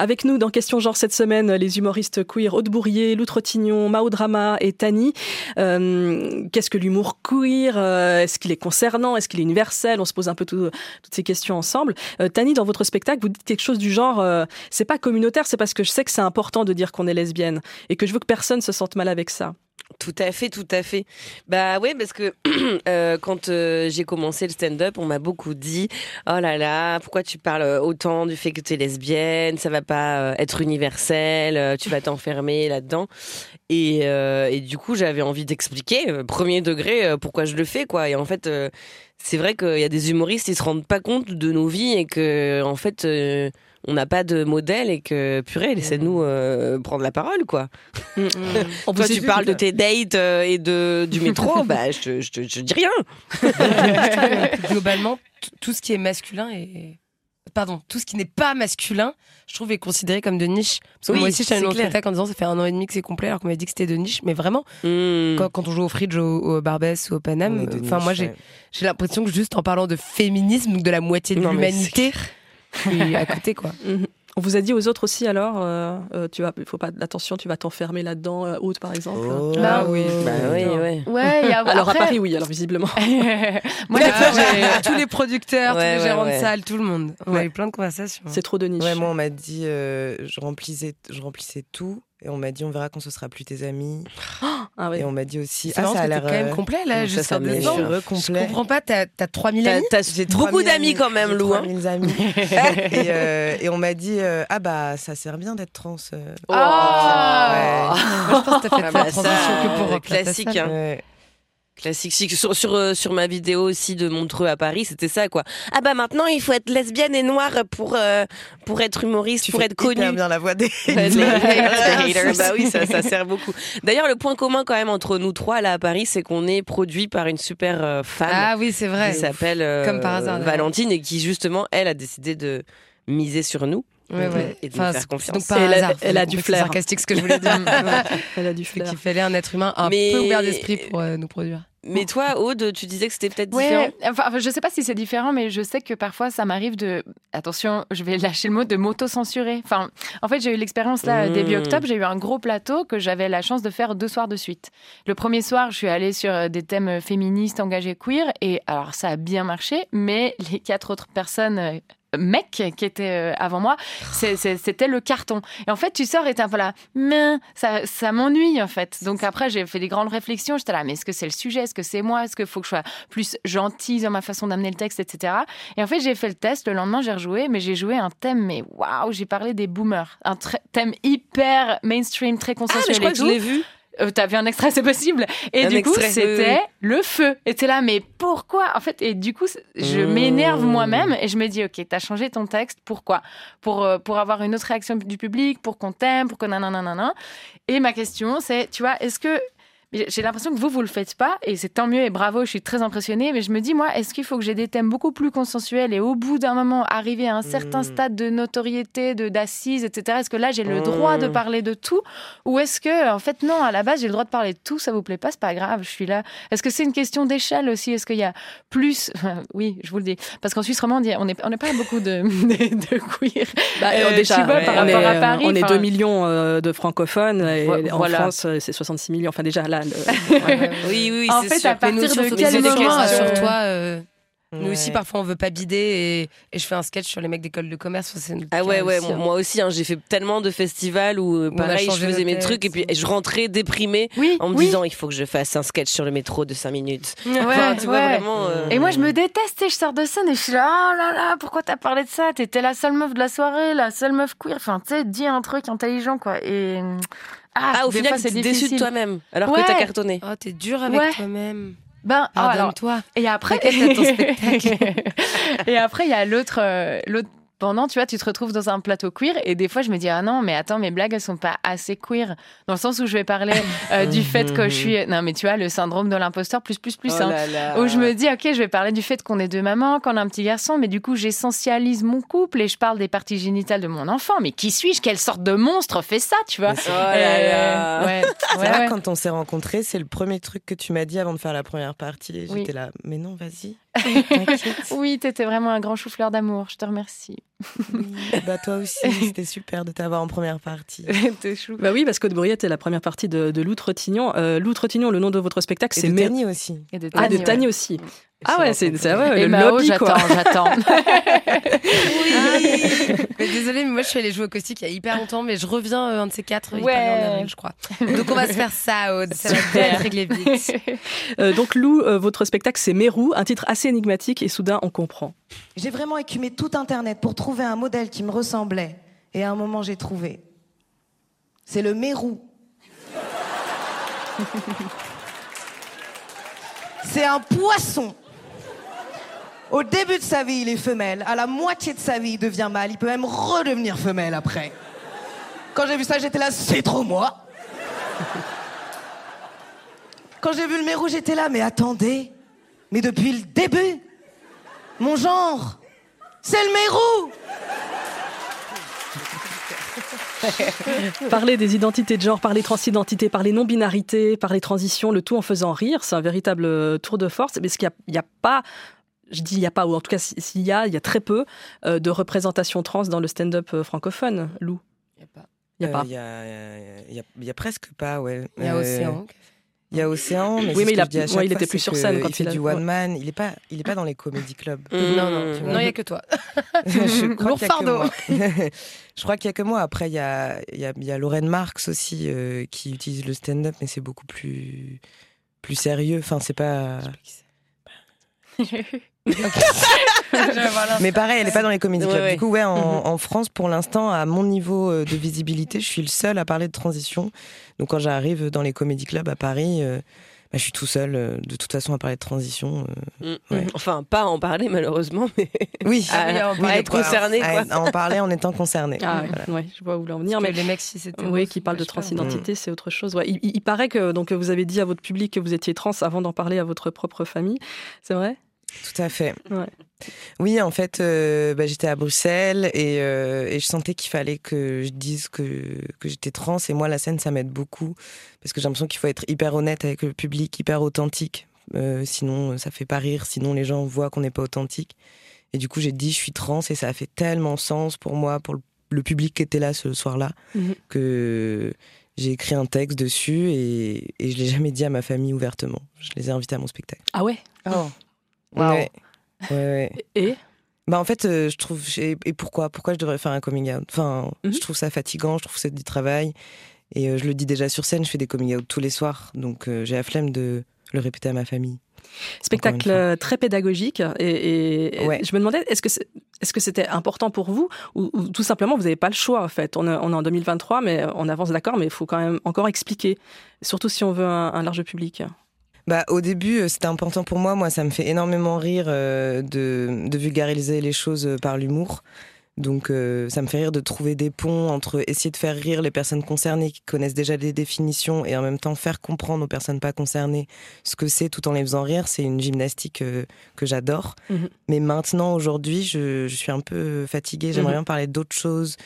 Avec nous dans Question Genre cette semaine, les humoristes queer Aude Bourrier, Lou Trottignon, Mao Drama et Tani. Euh, Qu'est-ce que l'humour queer? Euh, Est-ce qu'il est concernant? Est-ce qu'il est universel? On se pose un peu tout- toutes ces questions ensemble. Euh, Tani, dans votre spectacle, vous dites quelque chose du genre c'est pas communautaire, c'est parce que je sais que c'est important de dire qu'on est lesbienne et que je veux que personne se sente mal avec ça.
Tout à fait, tout à fait. Bah ouais, parce que euh, quand euh, j'ai commencé le stand-up, on m'a beaucoup dit "Oh là là, pourquoi tu parles autant du fait que tu es lesbienne Ça va pas euh, être universel, euh, tu vas t'enfermer là-dedans." Et, euh, et du coup, j'avais envie d'expliquer euh, premier degré euh, pourquoi je le fais quoi. Et en fait, euh, c'est vrai qu'il y a des humoristes, ils se rendent pas compte de nos vies et que en fait. On n'a pas de modèle et que purée, laissez-nous euh, prendre la parole quoi.
On vous
Toi tu parles de tes dates euh, et de du métro, bah je te, je te- je te dis rien.
Globalement, tout ce qui est masculin est. Pardon, tout ce qui n'est pas masculin, je trouve, est considéré comme de niche. Parce que
Oui,
moi aussi, j'étais
clair.
spectacle en disant ça fait un an et demi que c'est complet, alors qu'on m'a dit que c'était de niche. Mais vraiment,
Hmm.
quand, quand on joue au Fridge, au, au Barbès ou au Paname, enfin, moi, j'ai
ouais.
j'ai l'impression que juste en parlant de féminisme, de la moitié de l'humanité, je suis à côté, quoi.
Mhm. On vous a dit aux autres aussi alors, euh, euh, tu vas, il faut pas attention, tu vas t'enfermer là-dedans, euh, haute par exemple.
Oh,
Bah
oui.
Bah oui, ouais.
Ouais, il y a-
Alors
après-
à Paris, oui, alors visiblement.
Moi, j'ai-
ouais, tous les producteurs,
Ouais,
tous les
ouais,
gérants
ouais.
de salle, tout le monde. On
Ouais.
a eu plein de conversations.
C'est trop de niche.
Ouais, moi, on m'a dit, euh, je, remplissais, je remplissais tout. Et on m'a dit, on verra quand ce sera plus tes amis.
Ah ouais.
Et on m'a dit aussi, ah, ça a l'air.
quand même
euh,
complet, là,
me
deux ans. Je comprends pas, t'as t'as 3000
T'as
amis
t'as
J'ai
beaucoup
3000
d'amis quand même, Lou. hein.
3000 amis. et, euh, et on m'a dit, euh, ah bah, ça sert bien d'être trans. euh.
Ah
Moi, je pense que t'as fait
Ah
pas
bah
transition que pour
euh, classique, hein.
Ouais.
Classique. Si- Sur, sur, euh, sur ma vidéo aussi de Montreux à Paris, c'était ça quoi. Ah bah maintenant il faut être lesbienne et noire pour, euh, pour être humoriste,
Tu
pour
fais
être connue.
bien la voix des.
Ouais, haters, bah oui, ça, ça sert beaucoup. D'ailleurs, le point commun quand même entre nous trois là à Paris, c'est qu'on est produit par une super euh, femme
Ah oui, c'est vrai.
qui s'appelle euh,
Comme par hasard, d'ailleurs.
Valentine et qui justement, elle a décidé de miser sur nous
Ouais, ouais.
et de
Enfin,
faire
c'est-
confiance.
Donc
Elle a-
hasard.
elle a
J'ai
du flair.
C'est sarcastique ce que je voulais dire.
Elle a du flair.
qu'il fallait un être humain un
Mais-
peu ouvert d'esprit pour euh, nous produire.
Mais toi, Aude, tu disais que c'était peut-être différent.
Ouais, enfin, enfin, je sais pas si c'est différent, mais je sais que parfois ça m'arrive de. Attention, je vais lâcher le mot de m'auto-censurer. Enfin, en fait, j'ai eu l'expérience là
Mmh.
début octobre. J'ai eu un gros plateau que j'avais la chance de faire deux soirs de suite. Le premier soir, je suis allée sur euh, des thèmes féministes, engagés, queer, et alors ça a bien marché, mais les quatre autres personnes. euh, mecs qui étaient euh, avant moi, c'était le carton. Et en fait, tu sors et t'es un peu là, mais ça, ça m'ennuie en fait. Donc après, j'ai fait des grandes réflexions. J'étais là, mais est-ce que c'est le sujet Est-ce que c'est moi? Est-ce qu'il faut que je sois plus gentille dans ma façon d'amener le texte, etc. Et en fait, j'ai fait le test. Le lendemain, j'ai rejoué, mais j'ai joué un thème, mais waouh, j'ai parlé des boomers. Un thème hyper mainstream, très
Ah,
consensuel
je crois
et
que je l'ai vu.
Euh, T'as vu un extrait, c'est possible. Et
Un
du coup, c'était le feu. Et t'es là, mais pourquoi? En fait, et du coup, je
Mmh.
m'énerve moi-même et je me dis, ok, t'as changé ton texte. Pourquoi? Pour, euh, pour avoir une autre réaction du public, pour qu'on t'aime, pour que nanana. Et ma question, c'est, tu vois, est-ce que J'ai l'impression que vous, vous le faites pas, et c'est tant mieux, et bravo, je suis très impressionnée, mais je me dis, moi, est-ce qu'il faut que j'ai des thèmes beaucoup plus consensuels et au bout d'un moment, arriver à un certain
Mm.
stade de notoriété, de d'assises, etc. Est-ce que là, j'ai le droit de
Mm.
parler de tout Ou est-ce que, en fait, non, à la base, j'ai le droit de parler de tout, ça vous plaît pas, c'est pas grave, je suis là. Est-ce que c'est une question d'échelle aussi Est-ce qu'il y a plus Oui, je vous le dis. Parce qu'en Suisse romande, on n'est on n'est pas beaucoup de, de, de queer.
Bah,
Euh,
déjà,
je sais pas,
on,
par
est,
rapport à Paris,
on est
enfin-
2 millions euh, de francophones et en. France euh, c'est 66 millions. Enfin déjà là, le-
Oui, oui,
En
c'est
fait,
sûr.
à partir de quel moment,
questions
euh,
sur toi. Nous aussi, parfois, on veut pas bider et, et je fais un sketch sur les mecs d'école de commerce.
Ah ouais, ouais,
aussi, hein.
moi aussi, hein, j'ai fait tellement de festivals où, euh, pareil, je faisais mes trucs et puis je rentrais déprimée
Oui,
en me
oui.
disant il faut que je fasse un sketch sur le métro de 5 minutes.
Ouais,
Enfin, tu vois,
ouais.
vraiment. euh,
Et moi, je me déteste, sais, je sors de scène et je suis là, oh là là, pourquoi t'as parlé de ça? T'étais la seule meuf de la soirée, la seule meuf queer. Enfin, tu sais, dis un truc intelligent, quoi. Et. Ah,
Ah, au final,
c'est
déçu de
difficile.
toi-même alors
Ouais.
que t'as cartonné.
Oh, t'es dur avec
Ouais.
toi-même.
Ben, alors,
Pardonne-toi.
et après,
ton spectacle.
et après, il y a l'autre, euh, l'autre. Pendant, tu vois, tu te retrouves dans un plateau queer et des fois je me dis ah non mais attends mes blagues elles sont pas assez queer dans le sens où je vais parler euh, du fait que je suis non mais tu vois le syndrome de l'imposteur plus plus plus
Oh
hein.
là là.
Où je me dis, ok, je vais parler du fait qu'on est deux mamans, qu'on a un petit garçon, mais du coup, j'essentialise mon couple et je parle des parties génitales de mon enfant. Mais qui suis-je? Quelle sorte de monstre fait ça, tu vois?
Oh là là.
Euh, Ouais, ouais, ouais.
quand on s'est rencontrés, c'est le premier truc que tu m'as dit avant de faire la première partie.
Oui.
J'étais là, mais non, vas-y.
Oui, t'étais vraiment un grand chou-fleur d'amour, je te remercie.
Oui. Bah, toi aussi, c'était super de t'avoir en première partie.
T'es chou.
Bah oui, parce que de Bruyette est la première partie de, de Loutre-Tignon. Euh, Loutre-Tignon, le nom de votre spectacle, c'est
de
Mé-
Tani aussi.
Et de
Ah, de
Tani,
Tani
ouais.
aussi. Ah ouais, c'est
Et
le
Mao,
lobby, quoi.
j'attends, j'attends.
Mais désolée, mais moi je suis allée jouer au caustique il y a hyper longtemps, mais je reviens euh, un de ces quatre,
Ouais.
en avril, je crois. Donc on va se faire ça, Aude. Ça va être réglé vite.
Euh, donc Lou, euh, votre spectacle, c'est Mérou, un titre assez énigmatique et soudain on comprend.
J'ai vraiment écumé tout Internet pour trouver un modèle qui me ressemblait. Et à un moment, j'ai trouvé. C'est le mérou. C'est un poisson. Au début de sa vie, il est femelle. À la moitié de sa vie, il devient mâle. Il peut même redevenir femelle après. Quand j'ai vu ça, j'étais là, c'est trop moi. Quand j'ai vu le mérou, j'étais là, mais attendez. Mais depuis le début, mon genre, c'est le mérou.
Parler des identités de genre, parler transidentité, parler non-binarité, parler transition, le tout en faisant rire, c'est un véritable euh, tour de force. Mais ce qu'il n'y a, pas, je dis il n'y a pas, ou en tout cas s'il y a, il y a très peu euh, de représentation trans dans le stand-up euh, francophone, Lou.
Il n'y a pas.
Il n'y a pas.
Il y a, y y presque pas, ouais.
Il y a
Euh,
Océan.
Il y a Océan, mais
Oui,
c'est
mais il a- ouais,
chaque
il
fois,
était plus sur
que
scène quand
il fait
il a-
du one man. Il est pas, il est pas dans les comédie clubs.
Mm.
Non, non, il n'y a que toi.
je crois
Lourd
qu'il y a que
fardeau.
moi. je crois qu'il y a que moi. Après, il y a, il y a, il y a Lorraine Marx aussi euh, qui utilise le stand-up, mais c'est beaucoup plus, plus sérieux. Enfin, c'est pas. Mais pareil, elle est pas dans les comédie
Ouais,
clubs.
ouais.
Du coup, ouais, en, en France, pour l'instant, à mon niveau euh, de visibilité, je suis le seul à parler de transition. Donc, quand j'arrive dans les comédie clubs à Paris, euh, bah, je suis tout seul, euh, de toute façon, à parler de transition. euh.
Mm.
Ouais.
Enfin, pas à en parler malheureusement, mais
Oui,
à,
oui, en
à
parler,
être
quoi.
concerné.
à,
Quoi.
à en parler en étant concerné.
Ah,
Voilà.
ouais, je vois où vous voulez en venir.
Mais les mecs, si c'était.
oui, qui parle de transidentité, c'est autre chose. Ouais. Il, il- il paraît que donc vous avez dit à votre public que vous étiez trans avant d'en parler à votre propre famille. C'est vrai?
Tout à fait.
Ouais.
Oui, en fait, euh, bah, j'étais à Bruxelles et, euh, et je sentais qu'il fallait que je dise que, que j'étais trans. Et moi, la scène, ça m'aide beaucoup parce que j'ai l'impression qu'il faut être hyper honnête avec le public, hyper authentique. Euh, sinon, ça fait pas rire. Sinon, les gens voient qu'on n'est pas authentique. Et du coup, j'ai dit je suis trans et ça a fait tellement sens pour moi, pour le, public qui était là ce soir-là,
Mhm.
que j'ai écrit un texte dessus et, et je l'ai jamais dit à ma famille ouvertement. Je les ai invités à mon spectacle.
Ah ouais?
Oh. Wow.
Ouais. Ouais, ouais.
Et
Bah en fait, euh, je trouve et, pourquoi? Pourquoi je devrais faire un coming out? Enfin,
Mhm.
je trouve ça fatigant, je trouve que c'est du travail et euh, je le dis déjà sur scène, je fais des coming out tous les soirs, donc euh, j'ai la flemme de le répéter à ma famille.
spectacle très pédagogique. Et, et-
Ouais.
je me demandais, est-ce que est-ce que c'était important pour vous? Ou, ou tout simplement vous n'avez pas le choix en fait on, est- on est en 2023, mais on avance d'accord, mais il faut quand même encore expliquer, surtout si on veut un, un large public.
Bah au début, euh, c'était important pour moi. Moi, ça me fait énormément rire euh, de, de vulgariser les choses euh, par l'humour. Donc euh, ça me fait rire de trouver des ponts entre essayer de faire rire les personnes concernées qui connaissent déjà les définitions et en même temps faire comprendre aux personnes pas concernées ce que c'est tout en les faisant rire. C'est une gymnastique euh, que j'adore.
Mhm.
Mais maintenant, aujourd'hui, je, je suis un peu fatiguée. J'aimerais
Mhm.
bien parler d'autres choses.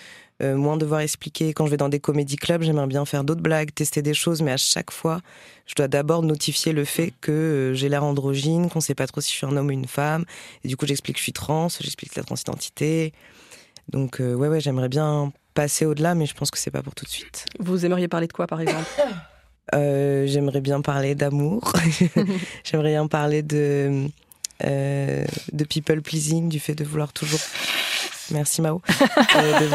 Euh, moins devoir expliquer. Quand je vais dans des comédie clubs, j'aimerais bien faire d'autres blagues, tester des choses, mais à chaque fois, je dois d'abord notifier le fait que euh, j'ai l'air androgyne, qu'on sait pas trop si je suis un homme ou une femme. Et du coup, j'explique que je suis trans, j'explique la transidentité. Donc, euh, ouais, ouais, j'aimerais bien passer au-delà, mais je pense que c'est pas pour tout de suite.
Vous aimeriez parler de quoi par exemple
Euh, j'aimerais bien parler d'amour. j'aimerais bien parler de, euh, de people pleasing, du fait de vouloir toujours. Merci Mao. Euh,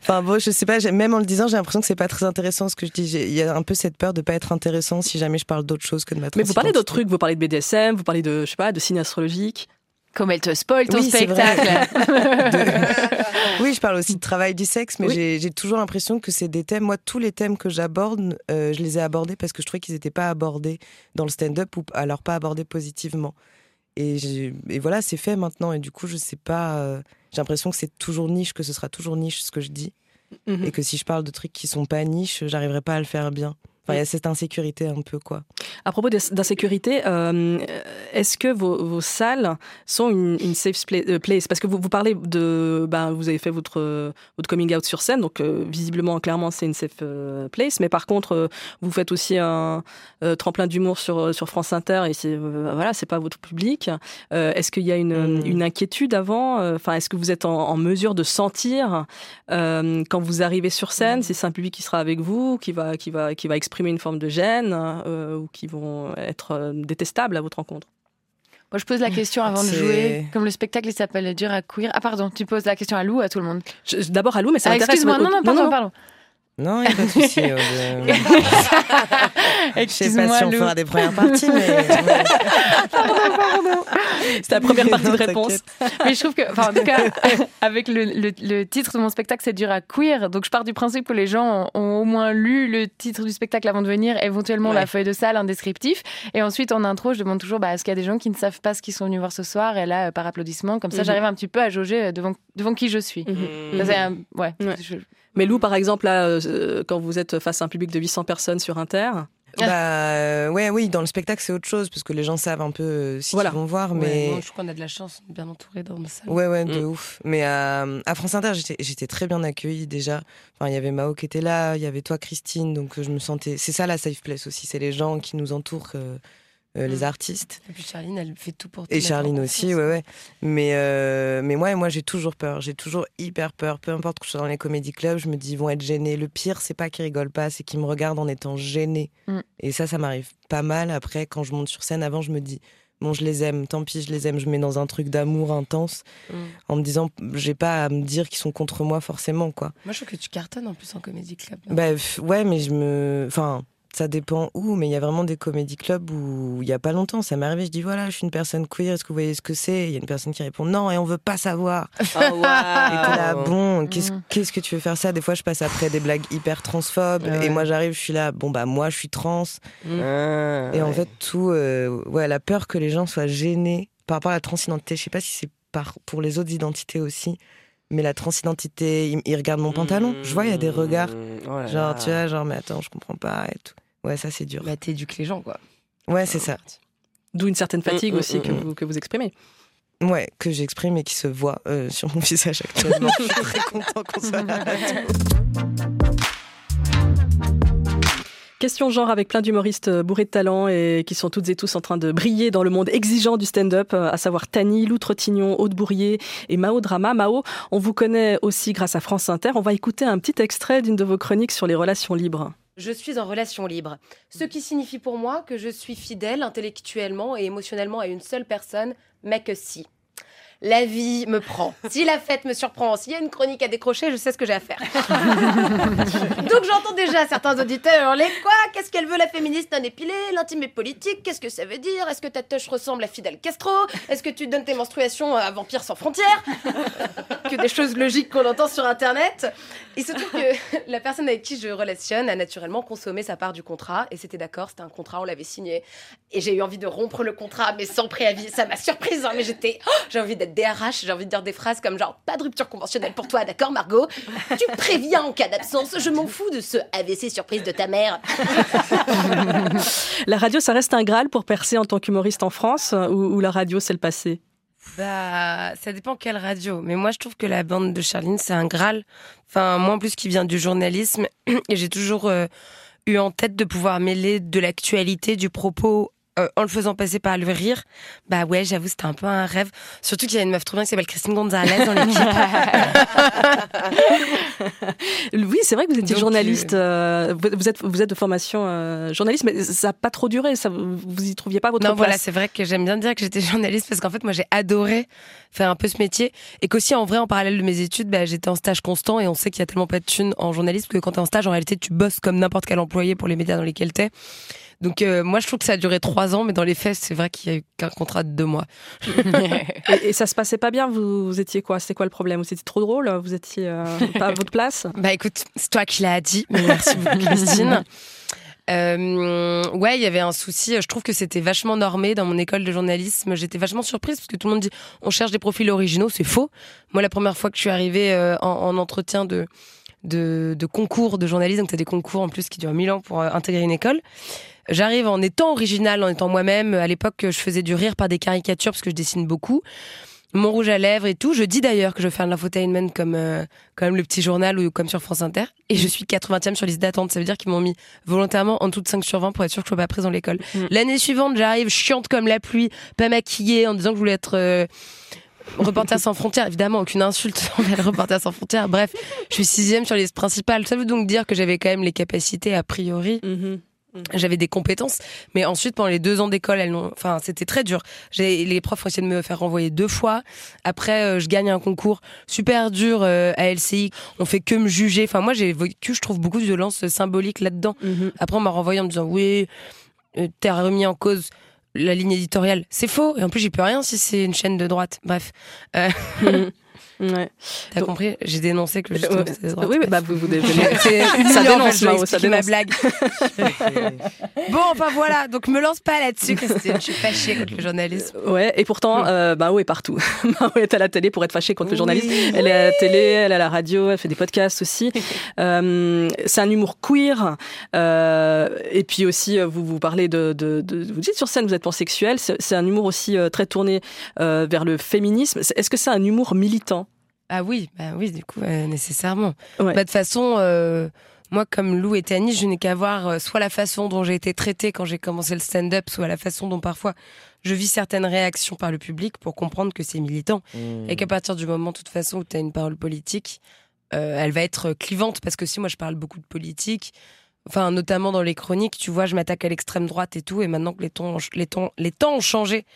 Enfin bon, je sais pas, même en le disant, j'ai l'impression que c'est pas très intéressant ce que je dis. Il y a un peu cette peur de pas être intéressant si jamais je parle d'autre chose que de ma
Mais vous parlez d'autres trucs, vous parlez de BDSM, vous parlez de, je sais pas, de signes astrologiques.
Comme elle te spoil ton
Oui,
spectacle.
De- Oui, je parle aussi de travail du sexe, mais
Oui.
j'ai toujours l'impression que c'est des thèmes. Moi, tous les thèmes que j'aborde, euh, je les ai abordés parce que je trouvais qu'ils n'étaient pas abordés dans le stand-up ou alors pas abordés positivement. Et, voilà, c'est fait maintenant. Et du coup, je sais pas. euh, j'ai l'impression que c'est toujours niche, que ce sera toujours niche ce que je dis.
Mhm.
Et que si je parle de trucs qui sont pas niche, j'arriverai pas à le faire bien. Enfin, il y a cette insécurité un peu, quoi.
À propos de- d'insécurité, euh, est-ce que vos, vos salles sont une, une safe euh, place? Parce que vous, vous parlez de. Ben, vous avez fait votre, euh, votre coming out sur scène, donc euh, visiblement, clairement, c'est une safe place. Mais par contre, euh, vous faites aussi un tremplin d'humour sur, sur France Inter et c'est euh, voilà, c'est pas votre public. Est-ce qu'il y a une, une inquiétude avant? Enfin, est-ce que vous êtes en, en mesure de sentir quand vous arrivez sur scène si c'est un public qui sera avec vous, qui va, qui va, qui va exprimer une forme de gêne euh, ou qui vont être euh, détestables à votre rencontre?
Moi, je pose la question avant de jouer. Comme le spectacle, il s'appelle Dur à queer. Ah, pardon, tu poses la question à Lou ou à tout le monde
D'abord à Lou, mais ça
Ah,
m'intéresse.
Excuse-moi, non, non,
non,
pardon, pardon.
Non, il n'y a pas de souci. euh, de- Je sais pas si on
Lou.
fera des premières parties, mais.
C'était la première partie de réponse.
Mais je trouve que, enfin, en tout cas, avec le, le- le titre de mon spectacle, c'est dur à queer. Donc, je pars du principe que les gens ont, au moins lu le titre du spectacle avant de venir, éventuellement
Ouais.
la feuille de salle, un descriptif. Et ensuite, en intro, je demande toujours bah, est-ce qu'il y a des gens qui ne savent pas ce qu'ils sont venus voir ce soir? Et là, euh, par applaudissement, comme ça,
Mhm.
j'arrive un petit peu à jauger euh, devant, devant qui je suis.
Mhm.
Ça, c'est un- ouais.
Ouais.
Je-
Mais Lou, par exemple, là, euh, quand vous êtes face à un public de 800 personnes sur Inter,
Bah, euh, ouais, oui, dans le spectacle, c'est autre chose, parce que les gens savent un peu euh,
Voilà.
qu'ils vont voir,
Ouais,
mais.
moi, je trouve qu'on a de la chance, bien entouré dans nos salles.
Ouais, ouais, de
Mm.
ouf. Mais à, à France Inter, j'étais- très bien accueillie déjà. Enfin, il y avait Mao qui était là, il y avait toi, Christine, donc euh, je me sentais. C'est ça la safe place aussi, c'est les gens qui nous entourent, euh, euh, les
Mm.
artistes.
Et puis Charline, elle fait tout pour te
Et Charline aussi, ouais, ouais. Mais, euh, mais moi, moi j'ai toujours peur. J'ai toujours hyper peur. Peu importe que je sois dans les comédie clubs, je me dis, ils vont être gênés. Le pire, c'est pas qu'ils rigolent pas, c'est qu'ils me regardent en étant gênés.
Mm.
Et ça, ça m'arrive pas mal. Après, quand je monte sur scène, avant, je me dis, bon, je les aime, tant pis, je les aime. Je mets dans un truc d'amour intense
Mm.
en me disant, j'ai pas à me dire qu'ils sont contre moi forcément, quoi.
Moi, je trouve que tu cartonnes en plus en comédie club.
Bah, f- ouais, mais je me. Enfin, ça dépend où, mais il y a vraiment des comédie clubs où il y a pas longtemps, ça m'est arrivé, je dis voilà, je suis une personne queer, est-ce que vous voyez ce que c'est? Il y a une personne qui répond non, et on veut pas savoir.
Oh,
Et t'es là,
wow.
bon, qu'est-ce
Mm.
qu'est-ce que tu veux faire ça? Des fois, je passe après des blagues hyper transphobes,
Ouais.
et moi j'arrive, je suis là, bon bah moi je suis trans,
Ah,
et en
ouais.
fait, tout, euh, ouais, la peur que les gens soient gênés par rapport à la transidentité, je sais pas si c'est par, pour les autres identités aussi. Mais la transidentité, ils, ils regardent mon pantalon. Je vois, il y a des regards.
Oh là
Genre,
là.
tu vois, genre, mais attends, je comprends pas et tout. Ouais, ça c'est dur.
Bah, t'éduques les gens, quoi.
Ouais, c'est ça.
d'où une certaine fatigue
Mm, mm,
aussi que,
mm,
vous, que vous exprimez.
Ouais, que j'exprime et qui se voit euh, sur mon visage actuellement. je suis très content qu'on soit là.
Question genre avec plein d'humoristes euh, bourrés de talent et qui sont toutes et tous en train de briller dans le monde exigeant du stand-up, euh, à savoir Tani, Lou Trottignon, Aude Bourrier et Mao Drama. Mao, on vous connaît aussi grâce à France Inter. On va écouter un petit extrait d'une de vos chroniques sur les relations libres.
Je suis en relation libre, ce qui signifie pour moi que je suis fidèle intellectuellement et émotionnellement à une seule personne, mais que si. La vie me prend. Si la fête me surprend, s'il y a une chronique à décrocher, je sais ce que j'ai à faire. Donc j'entends déjà certains auditeurs les quoi? Qu'est-ce qu'elle veut la féministe non épilée? L'intime est politique Qu'est-ce que ça veut dire? Est-ce que ta touche ressemble à Fidel Castro? Est-ce que tu donnes tes menstruations à Vampire sans frontières? Que des choses logiques qu'on entend sur Internet. Il se trouve que la personne avec qui je relationne a naturellement consommé sa part du contrat et c'était d'accord, c'était un contrat, on l'avait signé. Et j'ai eu envie de rompre le contrat, mais sans préavis. Ça m'a surprise, hein, mais j'étais. oh, j'ai envie d'être DRH, j'ai envie de dire des phrases comme genre pas de rupture conventionnelle pour toi, d'accord, Margot? Tu préviens en cas d'absence, je m'en fous de ce AVC surprise de ta mère.
La radio, ça reste un graal pour percer en tant qu'humoriste en France euh, ou, ou la radio, c'est le passé?
Bah, ça dépend quelle radio. Mais moi, je trouve que la bande de Charline, c'est un Graal. Enfin, moi, en plus, qui vient du journalisme. Et j'ai toujours euh, eu en tête de pouvoir mêler de l'actualité, du propos, euh, en le faisant passer par le rire. Bah ouais, j'avoue, c'était un peu un rêve. Surtout qu'il y a une meuf trop bien qui s'appelle Christine Gonzalez dans l'équipe.
Oui, c'est vrai que vous étiez
Donc,
journaliste. euh, vous vous êtes, vous êtes de formation euh, journaliste, mais ça n'a pas trop duré. Ça, vous y trouviez pas votre
Non, voilà,
place.
c'est vrai que j'aime bien dire que j'étais journaliste parce qu'en fait, moi, j'ai adoré faire un peu ce métier et qu'aussi, en vrai, en parallèle de mes études, bah, j'étais en stage constant et on sait qu'il y a tellement pas de thunes en journalisme que quand t'es en stage, en réalité, tu bosses comme n'importe quel employé pour les médias dans lesquels t'es. Donc, euh, moi, je trouve que ça a duré trois ans, mais dans les faits, c'est vrai qu'il y a eu qu'un contrat de deux mois.
et, et ça se passait pas bien? Vous, vous étiez quoi? C'était quoi le problème? Vous étiez trop drôle? Vous étiez euh, pas à votre place?
Bah écoute, c'est toi qui l'as dit, mais merci beaucoup Christine. Euh, ouais, il y avait un souci. Je trouve que c'était vachement normé dans mon école de journalisme. J'étais vachement surprise parce que tout le monde dit on cherche des profils originaux, c'est faux. Moi, la première fois que je suis arrivée euh, en, en entretien de, de, de concours de journalisme, donc t'as des concours en plus qui durent mille ans pour euh, intégrer une école. J'arrive en étant originale, en étant moi-même. À l'époque, je faisais du rire par des caricatures parce que je dessine beaucoup. Mon rouge à lèvres et tout. Je dis d'ailleurs que je veux faire de l'infotainment comme, euh, comme le petit journal ou comme sur France Inter. Et je suis 80e sur liste d'attente. Ça veut dire qu'ils m'ont mis volontairement en dessous de 5 sur 20 pour être sûr que je sois pas prise dans l'école.
Mm.
L'année suivante, j'arrive chiante comme la pluie, pas maquillée, en disant que je voulais être euh, reporter sans frontières. Évidemment, aucune insulte envers le reporter sans frontières. Bref, je suis sixième sur les listes principales. Ça veut donc dire que j'avais quand même les capacités a priori
Mhm.
J'avais des compétences, mais ensuite pendant les deux ans d'école, elles n'ont, enfin c'était très dur. J'ai les profs ont essayé de me faire renvoyer deux fois. Après, euh, je gagne un concours super dur euh, à LCI. On fait que me juger. Enfin moi j'ai vécu, je trouve beaucoup de violence symbolique là-dedans.
Mhm.
Après on m'a renvoyé en me disant oui, euh, t'as remis en cause la ligne éditoriale. C'est faux. Et en plus j'y peux rien si c'est une chaîne de droite. Bref. Euh,
Ouais.
T'as
Donc-
compris? J'ai dénoncé que de droite.
Oui, oui, bah vous, vous devez.
C'est
ça
en
dénonce,
fait,
Mao, ça
expliquer ma
dénonce.
blague. Bon, enfin voilà, donc me lance pas là-dessus, Christine. Je suis fâchée contre le journalisme.
Ouais, et pourtant, euh, Mao est partout. Mao est à la télé pour être fâchée contre le journaliste. Elle est à la télé, elle est à la radio, elle fait des podcasts aussi. Euh, c'est un humour queer. euh, et puis aussi, euh, vous vous parlez de, de, de- vous dites sur scène, vous êtes pansexuel. C'est un humour aussi euh, très tourné euh, vers le féminisme. Est-ce que c'est un humour militant?
Ah oui, bah oui, du coup, euh, nécessairement.
Ouais.
Bah, de toute façon, euh, moi, comme Lou et Tani, je n'ai qu'à voir euh, soit la façon dont j'ai été traitée quand j'ai commencé le stand-up, soit la façon dont parfois je vis certaines réactions par le public pour comprendre que c'est militant.
Mmh.
Et qu'à partir du moment, de toute façon, où tu as une parole politique, euh, elle va être clivante. Parce que si moi, je parle beaucoup de politique, enfin, notamment dans les chroniques, tu vois, je m'attaque à l'extrême droite et tout. Et maintenant que les, ont- les, les temps ont changé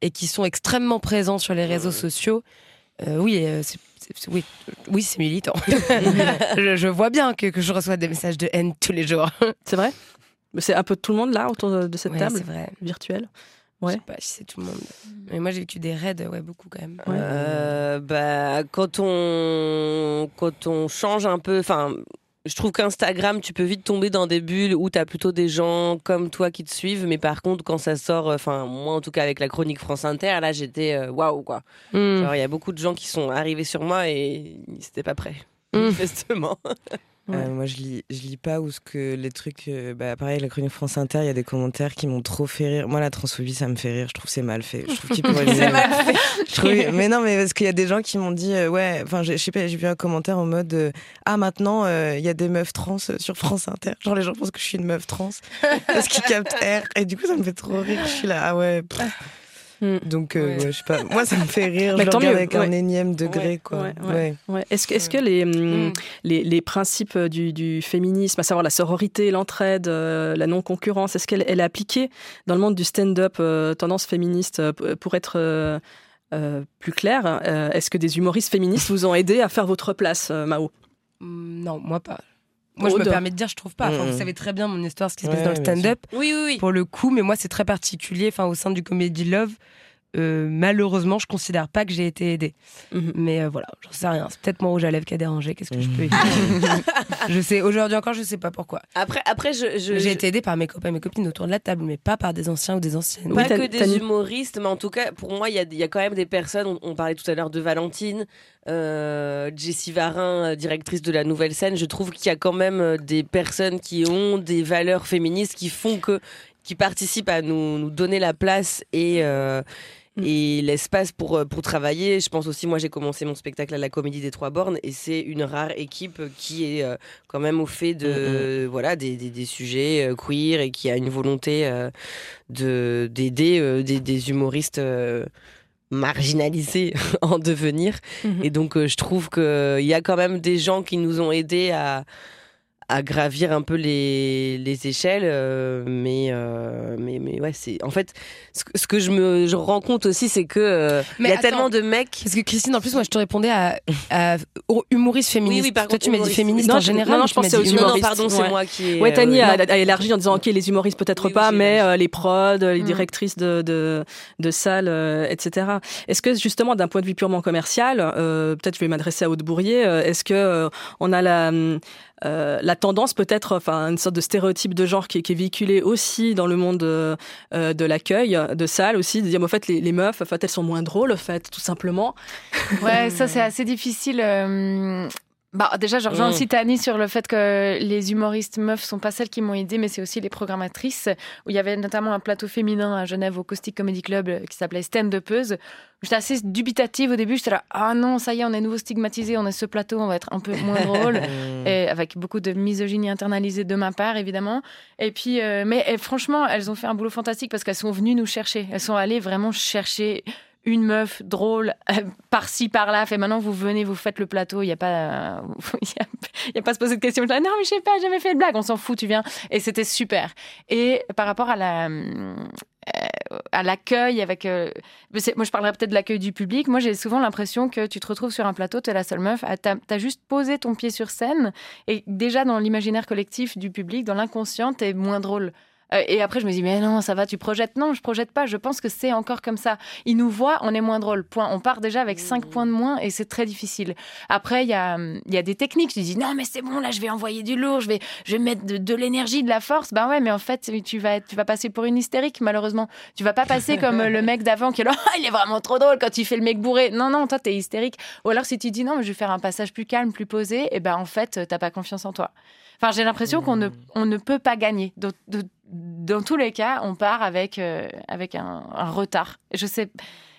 et qui sont extrêmement présents sur les réseaux sociaux, euh, oui, euh, c'est- oui, oui, c'est militant. je, je vois bien que, que je reçois des messages de haine tous les jours.
C'est vrai? C'est un peu tout le monde là autour de de cette
Ouais,
table
c'est vrai.
virtuelle?
Je
Ouais.
sais pas si c'est tout le monde. Mais moi, j'ai vécu des raids, ouais, beaucoup quand même.
Euh, bah, quand on quand on change un peu, enfin, je trouve qu'Instagram, tu peux vite tomber dans des bulles où tu as plutôt des gens comme toi qui te suivent, mais par contre, quand ça sort, enfin, moi en tout cas avec la chronique France Inter, là, j'étais euh, waouh quoi.
Hmm.
Genre, il y a beaucoup de gens qui sont arrivés sur moi et ils n'étaient pas prêts,
Mm.
manifestement.
Euh, moi, je lis, je lis pas où ce que les trucs. euh, bah, pareil, la chronique France Inter, il y a des commentaires qui m'ont trop fait rire. Moi, la transphobie, ça me fait rire. Je trouve que c'est mal fait. Je trouve qu'il pourrait
C'est
le-
mal fait.
Je trouve- Mais non, mais parce qu'il y a des gens qui m'ont dit, euh, ouais, enfin, je sais pas, j'ai vu un commentaire en mode, ah, maintenant, il y a des meufs trans sur France Inter. Genre, les gens pensent que je suis une meuf trans parce qu'ils captent R. Et du coup, ça me fait trop rire. Je suis là, ah ouais. pff.
Hmm.
Donc, euh,
Ouais.
ouais, je sais pas. Moi, ça me fait rire.
Mais
je le
tant
regarde
mieux,
avec un énième degré,
Ouais,
quoi.
ouais, ouais.
Ouais.
Ouais. Est-ce que, est-ce que les, hum,
Mm.
les, les principes du, du féminisme, à savoir la sororité, l'entraide, euh, la non-concurrence, est-ce qu'elle elle est appliquée dans le monde du stand-up euh, tendance féministe euh, pour être euh, euh, plus clair euh, Est-ce que des humoristes féministes vous ont aidé à faire votre place, euh, Mao?
Hmm, Non, moi pas. Moi, je me permets de dire, je trouve pas. Enfin. Vous savez très bien mon histoire, ce qui se passe
Ouais,
dans le stand-up.
Oui, oui, oui.
Pour le coup, mais moi, c'est très particulier. Enfin, au sein du Comedy Love, euh, malheureusement, je considère pas que j'ai été aidée.
Mhm.
Mais euh, voilà, j'en sais rien. C'est peut-être mon rouge à lèvres qui a dérangé. Qu'est-ce que je peux. Je sais, aujourd'hui encore, je sais pas pourquoi.
Après, après, je, je-
J'ai
je-
été aidée par mes copains et mes copines autour de la table, mais pas par des anciens ou des anciennes.
Oui,
pas
t'as-
que
t'as
des humoristes, mais en tout cas, pour moi, il y a, il y a quand même des personnes. On, on parlait tout à l'heure de Valentine, euh, Jessie Varin, directrice de la Nouvelle Scène. Je trouve qu'il y a quand même des personnes qui ont des valeurs féministes qui font que, qui participent à nous, nous donner la place et euh. Et l'espace pour euh, pour travailler. Je pense aussi, moi, j'ai commencé mon spectacle à la Comédie des Trois Bornes et c'est une rare équipe qui est euh, quand même au fait de voilà des, des, des sujets euh, queer et qui a une volonté euh, de d'aider des, des humoristes marginalisés en devenir.
Mhm.
Et donc, je trouve qu'il y a quand même des gens qui nous ont aidés à, à gravir un peu les, les échelles. euh, mais, euh, mais, mais ouais, c'est. En fait, ce, que- ce que je me je rends compte aussi, c'est que euh, il y a
attends.
tellement de mecs.
Parce que Christine, en plus, moi, je te répondais à, à humoriste féministe.
Oui, oui, par
Toi,
contre,
tu m'as dit féministe
Non,
en général.
non, non, je pensais aux
Non, non,
humoristes,
pardon, c'est
ouais.
moi qui. ai,
Ouais, Tani
euh,
a, a élargi en disant ok les humoristes peut-être
Oui,
pas, mais euh, les prods, les
Mm.
directrices de, de, de salles, euh, etc. Est-ce que justement d'un point de vue purement commercial, peut-être je vais m'adresser à Haute Bourrier, est-ce que on a la euh, la tendance peut-être, enfin une sorte de stéréotype de genre qui, est- qui est véhiculé aussi dans le monde euh, euh, de l'accueil de salles aussi, de dire mais en fait les, les meufs, en fait elles sont moins drôles, en fait tout simplement.
Ouais, ça c'est assez difficile. euh, Bah, déjà, je rejoins
Mm.
aussi Tani sur le fait que les humoristes meufs sont pas celles qui m'ont aidé, mais c'est aussi les programmatrices. Où il y avait notamment un plateau féminin à Genève au Caustic Comedy Club euh, qui s'appelait Stand Upeuse. J'étais assez dubitative au début. J'étais là, ah non, ça y est, on est nouveau stigmatisé, on est ce plateau, on va être un peu moins drôle. Et avec beaucoup de misogynie internalisée de ma part, évidemment. Et puis, euh, mais franchement, elles ont fait un boulot fantastique parce qu'elles sont venues nous chercher. Elles sont allées vraiment chercher une meuf drôle euh, par-ci par-là fait maintenant vous venez vous faites le plateau il y a pas a, il y a pas se poser de questions. Non mais je sais pas j'ai jamais fait de blague. On s'en fout tu viens. Et c'était super. Et par rapport à la euh, à l'accueil avec euh, moi je parlerais peut-être de l'accueil du public. Moi j'ai souvent l'impression que tu te retrouves sur un plateau tu es la seule meuf ah, t'as as juste posé ton pied sur scène. Et déjà dans l'imaginaire collectif du public dans l'inconscient t'es moins drôle. Euh, et après, je me dis, mais non, ça va, tu projettes. Non, je projette pas. Je pense que c'est encore comme ça. Ils nous voient, on est moins drôle. Point. On part déjà avec 5 points de moins et c'est très difficile. Après, il y a, y a des techniques. Je dis, non, mais c'est bon, là, je vais envoyer du lourd, je vais, je vais mettre de, de l'énergie, de la force. Ben ouais, mais en fait, tu vas, tu vas passer pour une hystérique, malheureusement. Tu vas pas passer comme le mec d'avant qui est là, Ah, il est vraiment trop drôle quand il fait le mec bourré. Non, non, toi, t'es hystérique. Ou alors, si tu dis, non, mais je vais faire un passage plus calme, plus posé, et ben en fait, t'as pas confiance en toi. Enfin, j'ai l'impression qu'on ne, on ne peut pas gagner. De- dans tous les cas, on part avec, euh, un, un retard. Et Je sais,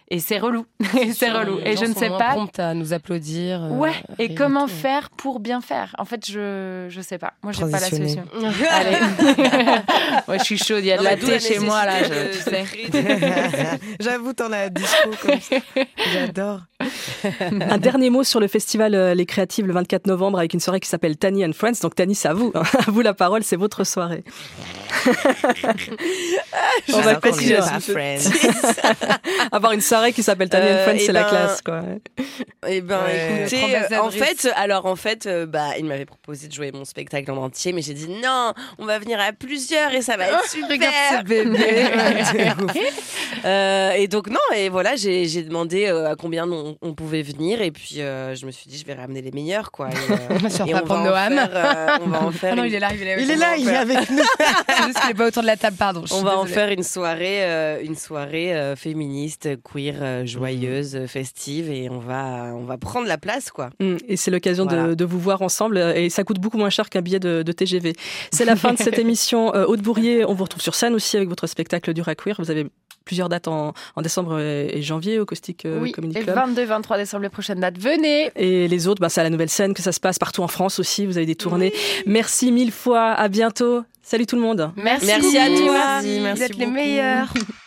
et c'est relou. Et c'est relou. Et je ne sais pas.
promptes à nous applaudir. euh,
Ouais. Et comment
tout.
faire pour bien faire? En fait, je je sais pas. Moi, j'ai pas la solution. Allez. ouais, je suis chaude. Il y a de
Non,
la thé chez moi là. je- tu sais.
J'avoue, t'en as à dispo comme ça. J'adore.
Un dernier mot sur le festival euh, Les Créatives le 24 novembre avec une soirée qui s'appelle Tani and Friends. Donc Tani, c'est à vous. hein. À vous la parole, c'est votre soirée. On va
pas friends.
Avoir une soirée qui s'appelle Tani and
Euh,
Friends,
eh
c'est la
ben,
classe, quoi.
Eh ben,
Ouais.
écoutez, euh, en fait, alors en fait, euh, bah, il m'avait proposé de jouer mon spectacle en entier, mais j'ai dit non, on va venir à plusieurs et ça va être super.
Regarde ce bébé.
Euh, et donc non, et voilà, j'ai j'ai demandé euh, à combien on, on pouvait venir, et puis euh, je me suis dit je vais ramener les meilleurs, quoi. Et, euh,
Sur
et
pas
on va
prendre
en
Noam.
faire, euh, on va en faire
Ah non,
une-
il est là, il est là.
Il est là, il est avec nous.
Juste qu'il est pas autour de la table, pardon.
On va en
désolée.
faire une soirée, euh, une soirée euh, féministe, queer, euh, joyeuse, euh, festive, et on va, on va prendre la place, quoi.
Mm, Et c'est l'occasion de-
Voilà.
de, vous voir ensemble euh, et ça coûte beaucoup moins cher qu'un billet de, de TGV. C'est la fin de cette émission. Aude Bourrier, on vous retrouve sur scène aussi avec votre spectacle du Queer. Vous avez plusieurs dates en, en décembre et janvier au Caustic
Oui.
Comedy
Et
Club.
22-23 décembre, les prochaines dates. Venez.
Et les autres, bah, c'est à la nouvelle scène que ça se passe partout en France aussi. Vous avez des tournées. Merci mille fois. À bientôt. Salut tout le monde.
Merci.
Merci à toi.
Merci,
Merci
vous êtes les meilleurs.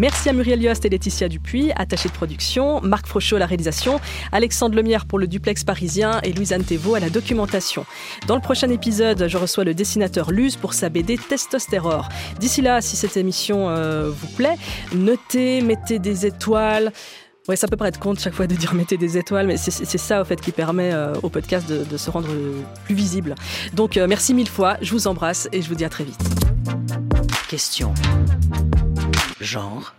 Merci à Muriel Yost et Laetitia Dupuis, attachée de production, Marc Frochot à la réalisation, Alexandre Lemierre pour le duplex parisien et Louise Anne Thévaux à la documentation. Dans le prochain épisode, je reçois le dessinateur Luz pour sa BD Testostérore. D'ici là, si cette émission euh, vous plaît, notez, mettez des étoiles. Ouais, ça peut paraître con chaque fois de dire mettez des étoiles, mais c'est ça au fait qui permet euh, au podcast de, se rendre plus visible. Donc euh, merci mille fois, je vous embrasse et je vous dis à très vite.
Question. Genre.